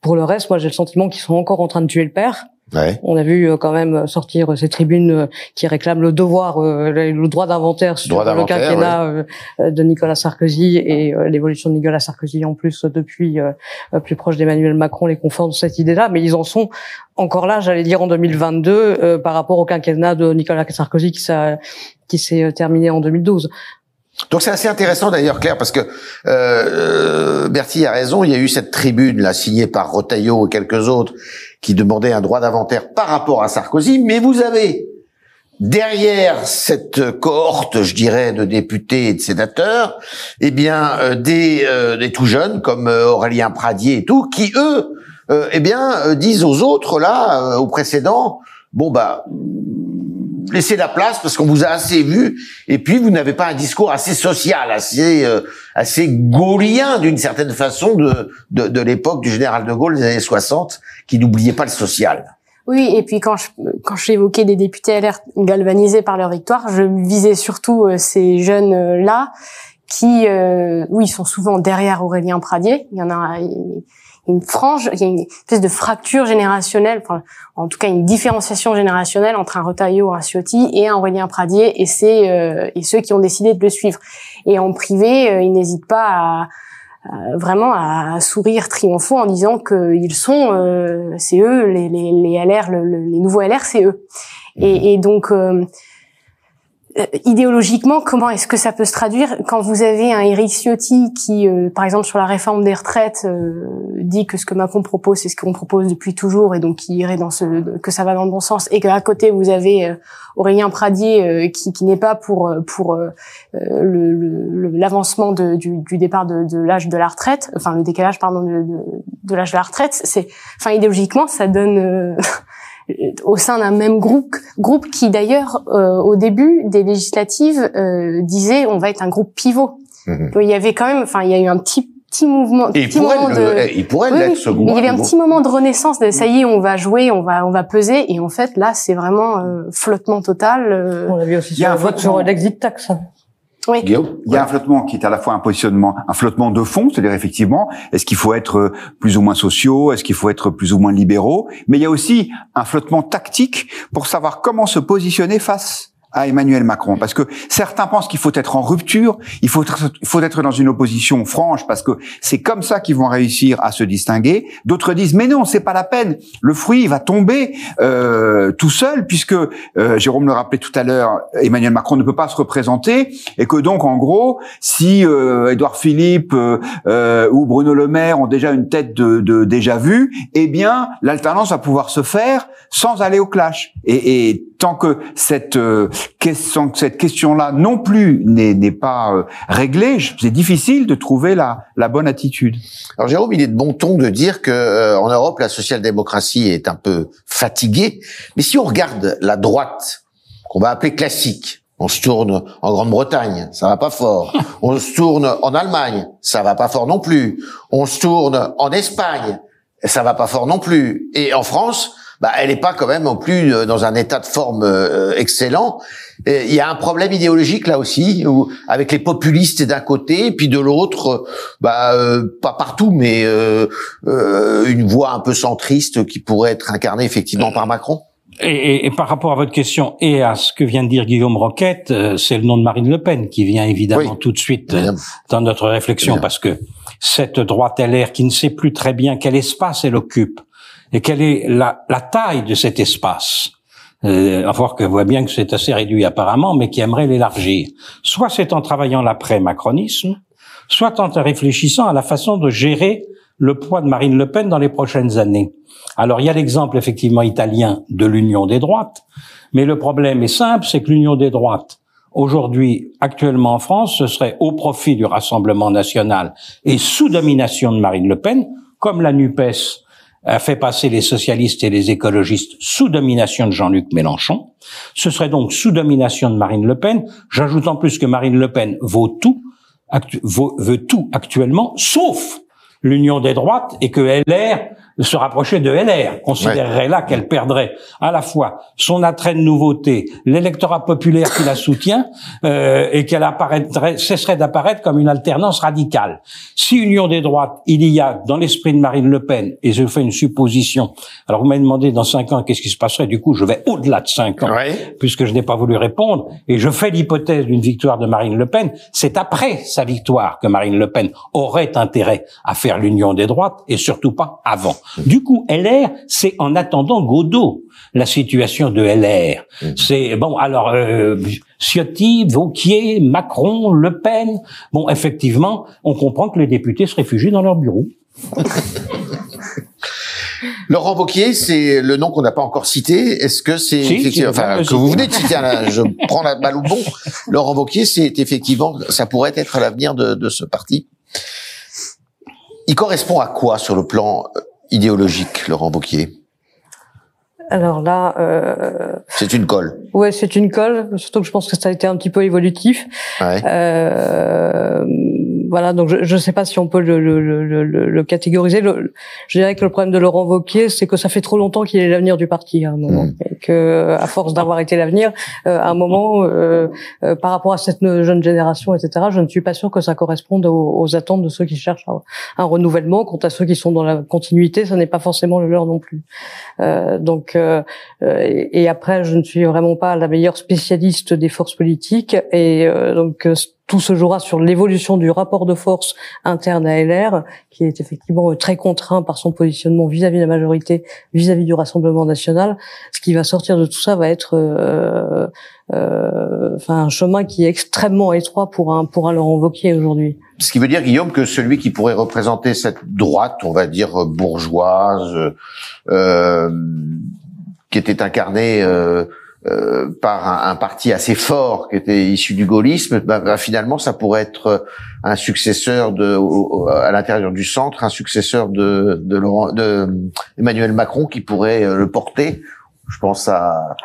Pour le reste, moi, j'ai le sentiment qu'ils sont encore en train de tuer le père. Ouais. On a vu euh, quand même sortir ces tribunes euh, qui réclament le devoir, le droit d'inventaire sur le quinquennat de Nicolas Sarkozy et l'évolution de Nicolas Sarkozy en plus depuis plus proche d'Emmanuel Macron les conforte cette idée-là. Mais ils en sont encore là, j'allais dire en 2022 par rapport au quinquennat de Nicolas Sarkozy qui s'est terminé en 2012. Donc c'est assez intéressant d'ailleurs, Claire, parce que euh, euh, Bertie a raison. Il y a eu cette tribune là signée par Rotaillot et quelques autres qui demandaient un droit d'inventaire par rapport à Sarkozy. Mais vous avez derrière cette cohorte, je dirais, de députés et de sénateurs, eh bien euh, des, euh, des tout jeunes comme euh, Aurélien Pradier et tout, qui eux, eh bien disent aux autres là, aux précédents, bon bah laissez la place parce qu'on vous a assez vu et puis vous n'avez pas un discours assez social, assez euh, assez gaullien d'une certaine façon de de, de l'époque du général de Gaulle des années 60 qui n'oubliait pas le social. Oui, et puis quand je, quand j'évoquais des députés LR galvanisés par leur victoire, je visais surtout euh, ces jeunes-là qui, euh, oui, sont souvent derrière Aurélien Pradier. Il y en a, une frange, il y a une espèce de fracture générationnelle, enfin, en tout cas une différenciation générationnelle entre un Retailleau, un Ciotti et un Aurélien Pradier et c'est euh, et ceux qui ont décidé de le suivre. Et en privé, euh, ils n'hésitent pas à, vraiment à sourire triomphant en disant qu'ils sont, euh, c'est eux, les, les, les LR, les nouveaux LR, c'est eux. Et, mmh. et donc euh, idéologiquement, comment est-ce que ça peut se traduire quand vous avez un Éric Ciotti qui, euh, par exemple, sur la réforme des retraites, euh, dit que ce que Macron propose, c'est ce qu'on propose depuis toujours, et donc qui irait dans ce, que ça va dans le bon sens, et qu'à côté vous avez Aurélien Pradier qui, qui n'est pas pour pour l'avancement le, du, du, départ de, de l'âge de la retraite, enfin le décalage pardon de, de, de l'âge de la retraite, c'est, enfin idéologiquement, ça donne [laughs] au sein d'un même groupe, groupe qui d'ailleurs au début des législatives disait on va être un groupe pivot. Mhm. Il y avait quand même, enfin il y a eu un petit petit mouvement. Et il, pourrait de... il pourrait l'être ce groupe. Il y avait un petit moment de renaissance de ça y est, on va jouer, on va on va peser et en fait là c'est vraiment flottement total. On l'a vu aussi il y a un vote sur l'exit tax. Oui. Guillaume il y a un flottement qui est à la fois un positionnement, un flottement de fond, c'est-à-dire effectivement, est-ce qu'il faut être plus ou moins sociaux, est-ce qu'il faut être plus ou moins libéraux, mais il y a aussi un flottement tactique pour savoir comment se positionner face à Emmanuel Macron parce que certains pensent qu'il faut être en rupture, il faut être, il dans une opposition franche parce que c'est comme ça qu'ils vont réussir à se distinguer. D'autres disent mais non, c'est pas la peine, le fruit va tomber euh, tout seul puisque euh, Jérôme le rappelait tout à l'heure, Emmanuel Macron ne peut pas se représenter et que donc en gros, si euh, Édouard Philippe euh, ou Bruno Le Maire ont déjà une tête de, de déjà vu, eh bien l'alternance va pouvoir se faire sans aller au clash. Et, et tant que cette euh, question, cette question-là non plus n'est pas euh, réglée, c'est difficile de trouver la, la bonne attitude. Alors Jérôme, il est de bon ton de dire que euh, en Europe la social-démocratie est un peu fatiguée, mais si on regarde la droite qu'on va appeler classique, on se tourne en Grande-Bretagne, ça va pas fort. [laughs] On se tourne en Allemagne, ça va pas fort non plus. On se tourne en Espagne, ça va pas fort non plus. Et en France, bah, elle n'est pas quand même non plus euh, dans un état de forme euh, excellent. Il y a un problème idéologique là aussi, où, avec les populistes d'un côté, puis de l'autre, bah, euh, pas partout, mais une voix un peu centriste qui pourrait être incarnée effectivement par Macron. Et, et, par rapport à votre question et à ce que vient de dire Guillaume Roquette, c'est le nom de Marine Le Pen qui vient évidemment tout de suite dans notre réflexion, parce que cette droite LR qui ne sait plus très bien quel espace elle occupe, et quelle est la, la taille de cet espace? Euh, voir que voit bien que c'est assez réduit apparemment, mais qui aimerait l'élargir. Soit c'est en travaillant l'après-macronisme, soit en réfléchissant à la façon de gérer le poids de Marine Le Pen dans les prochaines années. Alors il y a l'exemple effectivement italien de l'union des droites, mais le problème est simple, c'est que l'union des droites, aujourd'hui, actuellement en France, ce serait au profit du Rassemblement national et sous domination de Marine Le Pen, comme la NUPES a fait passer les socialistes et les écologistes sous domination de Jean-Luc Mélenchon. Ce serait donc sous domination de Marine Le Pen. J'ajoute en plus que Marine Le Pen vaut tout, veut tout actuellement, sauf l'union des droites et que LR se rapprocher de LR, considérerait là qu'elle perdrait à la fois son attrait de nouveauté, l'électorat populaire qui la soutient, euh, et qu'elle apparaîtrait, cesserait d'apparaître comme une alternance radicale. Si union des droites, il y a dans l'esprit de Marine Le Pen, et je fais une supposition, alors vous m'avez demandé dans cinq ans qu'est-ce qui se passerait, du coup je vais au-delà de cinq ans, puisque je n'ai pas voulu répondre, et je fais l'hypothèse d'une victoire de Marine Le Pen, c'est après sa victoire que Marine Le Pen aurait intérêt à faire l'union des droites, et surtout pas avant. Du coup, LR, c'est en attendant Godot la situation de LR. Mmh. C'est bon. Alors euh, Ciotti, Vauquier, Macron, Le Pen. Bon, effectivement, on comprend que les députés se réfugient dans leur bureau. [laughs] Laurent Wauquiez, c'est le nom qu'on n'a pas encore cité. Est-ce que c'est enfin que vous venez de citer Je [laughs] prends la balle au bon. Laurent Wauquiez, c'est effectivement, ça pourrait être l'avenir de, de ce parti. Il correspond à quoi sur le plan euh, idéologique, Laurent Bocquier alors là, euh... c'est une colle. Ouais, c'est une colle. Surtout que je pense que ça a été un petit peu évolutif. Ouais. Euh voilà, donc je ne sais pas si on peut le, le, le, le catégoriser. je dirais que le problème de Laurent Wauquiez, c'est que ça fait trop longtemps qu'il est l'avenir du parti à un moment, mmh. et que à force d'avoir été l'avenir, euh, à un moment, euh, euh, par rapport à cette jeune génération, etc., je ne suis pas sûr que ça corresponde aux, attentes de ceux qui cherchent un, renouvellement. Quant à ceux qui sont dans la continuité, ça n'est pas forcément le leur non plus. donc, et, et, après, je ne suis vraiment pas la meilleure spécialiste des forces politiques, et donc tout se jouera sur l'évolution du rapport de force interne à LR, qui est effectivement très contraint par son positionnement vis-à-vis de la majorité, vis-à-vis du Rassemblement national. Ce qui va sortir de tout ça va être euh, euh, enfin un chemin qui est extrêmement étroit pour un pour un Laurent Wauquiez aujourd'hui. Ce qui veut dire, Guillaume, que celui qui pourrait représenter cette droite, on va dire bourgeoise, euh, qui était incarnée euh, par un, parti assez fort qui était issu du gaullisme, bah, bah, finalement ça pourrait être un successeur de à l'intérieur du centre, un successeur de de, de Emmanuel Macron qui pourrait euh, le porter. Je pense à,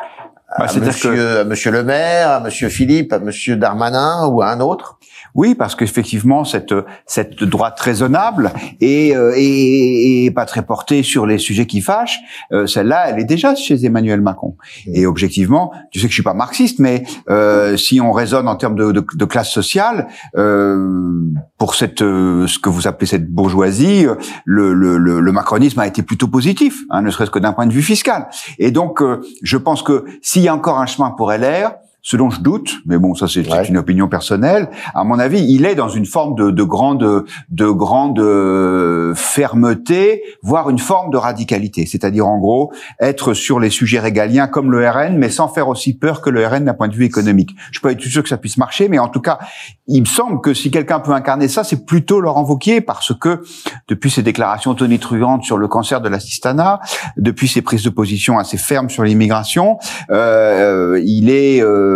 Bah, c'est-à-dire monsieur, à monsieur Le Maire, à monsieur Philippe, à monsieur Darmanin ou à un autre? Oui, parce qu'effectivement, cette cette droite raisonnable et, euh, et, et pas très portée sur les sujets qui fâchent, euh, celle-là, elle est déjà chez Emmanuel Macron. Et objectivement, tu sais que je suis pas marxiste, mais euh, si on raisonne en termes de, de, de classe sociale, euh, pour cette euh, ce que vous appelez cette bourgeoisie, le, le, le, le macronisme a été plutôt positif, hein, ne serait-ce que d'un point de vue fiscal. Et donc, euh, je pense que s'il y a encore un chemin pour LR, ce dont je doute, mais bon, ça c'est Ouais. une opinion personnelle. À mon avis, il est dans une forme de, de grande, de grande euh, fermeté, voire une forme de radicalité. C'est-à-dire, en gros, être sur les sujets régaliens comme le RN, mais sans faire aussi peur que le RN d'un point de vue économique. Je suis pas tout sûr que ça puisse marcher, mais en tout cas, il me semble que si quelqu'un peut incarner ça, c'est plutôt Laurent Wauquiez, parce que depuis ses déclarations tonitruantes sur le cancer de l'assistanat, depuis ses prises de position assez fermes sur l'immigration, euh, il est, euh,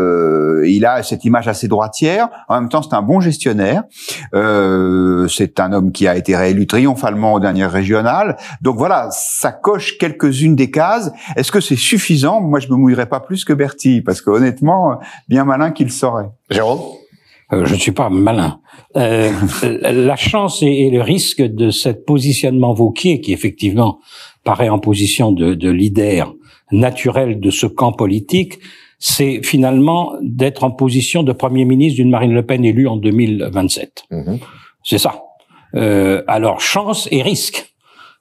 il a cette image assez droitière. En même temps, c'est un bon gestionnaire. Euh, c'est un homme qui a été réélu triomphalement aux dernières régionales. Donc voilà, ça coche quelques-unes des cases. Est-ce que c'est suffisant? Moi, je me mouillerais pas plus que Bertie, parce que honnêtement, bien malin qu'il saurait. Jérôme? Euh, je ne suis pas malin. Euh, [laughs] la chance et, et le risque de cet positionnement Vauquier, qui effectivement paraît en position de, de leader naturel de ce camp politique, c'est finalement d'être en position de Premier ministre d'une Marine Le Pen élue en 2027. Mhm. C'est ça. Euh, alors chance et risque,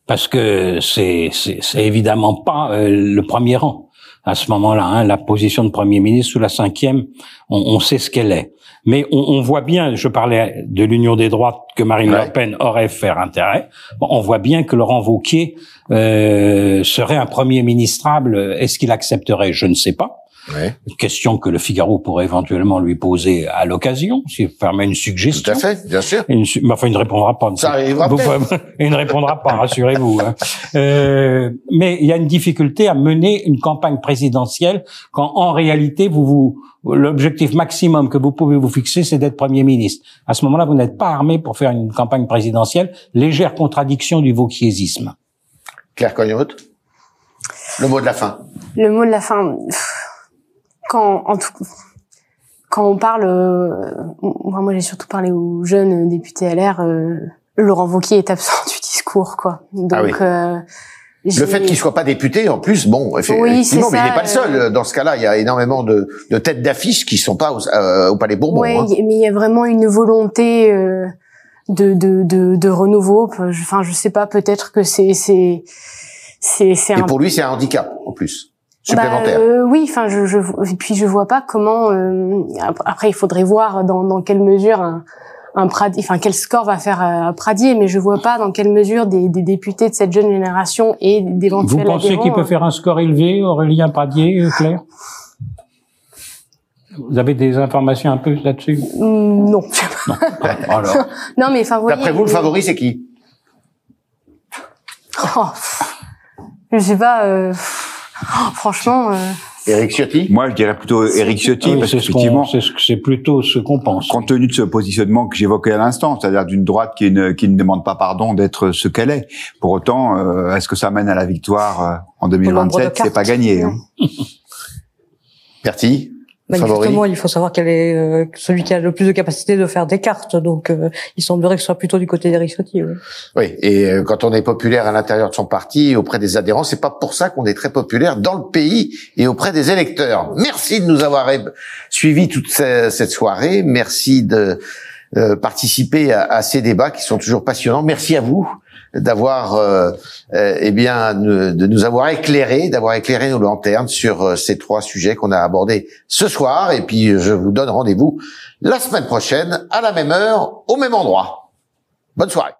parce que c'est évidemment pas euh, le premier rang à ce moment-là. Hein, la position de premier ministre sous la cinquième, on, on sait ce qu'elle est. Mais on, on voit bien, je parlais de l'union des droites que Marine Ouais. Le Pen aurait fait intérêt. Bon, on voit bien que Laurent Wauquiez euh, serait un premier ministrable. Est-ce qu'il accepterait? Je ne sais pas. Ouais. Une question que le Figaro pourrait éventuellement lui poser à l'occasion, s'il permet une Tout suggestion. à fait, bien sûr. Une enfin, il ne répondra pas. Ça arrivera [laughs] il ne répondra pas, rassurez-vous. hein. Euh, mais il y a une difficulté à mener une campagne présidentielle quand, en réalité, vous vous l'objectif maximum que vous pouvez vous fixer, c'est d'être premier ministre. À ce moment-là, vous n'êtes pas armé pour faire une campagne présidentielle. Légère contradiction du vauquiésisme. Claire Cognotte Le mot de la fin? Le mot de la fin. Quand, en tout, quand on parle, euh, moi, j'ai surtout parlé aux jeunes députés LR. Euh, Laurent Wauquiez est absent [laughs] du discours, quoi. Donc, Ah oui. euh, Le fait qu'il soit pas député, en plus, bon, effectivement, Oui, c'est mais il ça, n'est pas le seul. euh. Dans ce cas-là, il y a énormément de, de têtes d'affiche qui sont pas au, euh, au Palais Bourbon. Ouais, hein. mais il y a vraiment une volonté euh, de, de, de, de renouveau. Je- Enfin, je sais pas, peut-être que c'est c'est c'est c'est Et un pour lui, c'est un handicap, en plus, Bah, supplémentaire. euh, oui, enfin, je, je et puis je vois pas comment. euh, ap- après, il faudrait voir dans, dans quelle mesure un, un Pradier, enfin quel score va faire euh, Pradier, mais je vois pas dans quelle mesure des, des députés de cette jeune génération et Vous d'éventuels pensez adhérents, qu'il peut faire un score élevé, Aurélien Pradier, euh, Claire? Vous avez des informations un peu là-dessus? Mm, Non. [laughs] Alors, non, mais enfin, vous voyez, D'après vous, le favori, c'est qui? Oh, Je sais pas. euh, oh, franchement. euh, Éric Ciotti? Moi, je dirais plutôt Éric Ciotti, oui, parce qu'effectivement, c'est ce que- c'est plutôt ce qu'on pense. compte tenu de ce positionnement que j'évoquais à l'instant, c'est-à-dire d'une droite qui ne, qui ne demande pas pardon d'être ce qu'elle est. Pour autant, euh, est-ce que ça mène à la victoire euh, en nombre de 2027 C'est pas gagné. Hein. [laughs] Bertie? Bah, Favori justement, il faut savoir quel est euh, celui qui a le plus de capacité de faire des cartes. Donc, euh, il semblerait que ce soit plutôt du côté d'Eric oui. Oui, et euh, quand on est populaire à l'intérieur de son parti et auprès des adhérents, c'est pas pour ça qu'on est très populaire dans le pays et auprès des électeurs. Merci de nous avoir eh, suivi toute ce- cette soirée. Merci de euh, participer à, à ces débats qui sont toujours passionnants. Merci à vous d'avoir, euh, euh, eh bien, de nous avoir éclairé, d'avoir éclairé nos lanternes sur euh, ces trois sujets qu'on a abordés ce soir. Et puis, je vous donne rendez-vous la semaine prochaine à la même heure, au même endroit. Bonne soirée.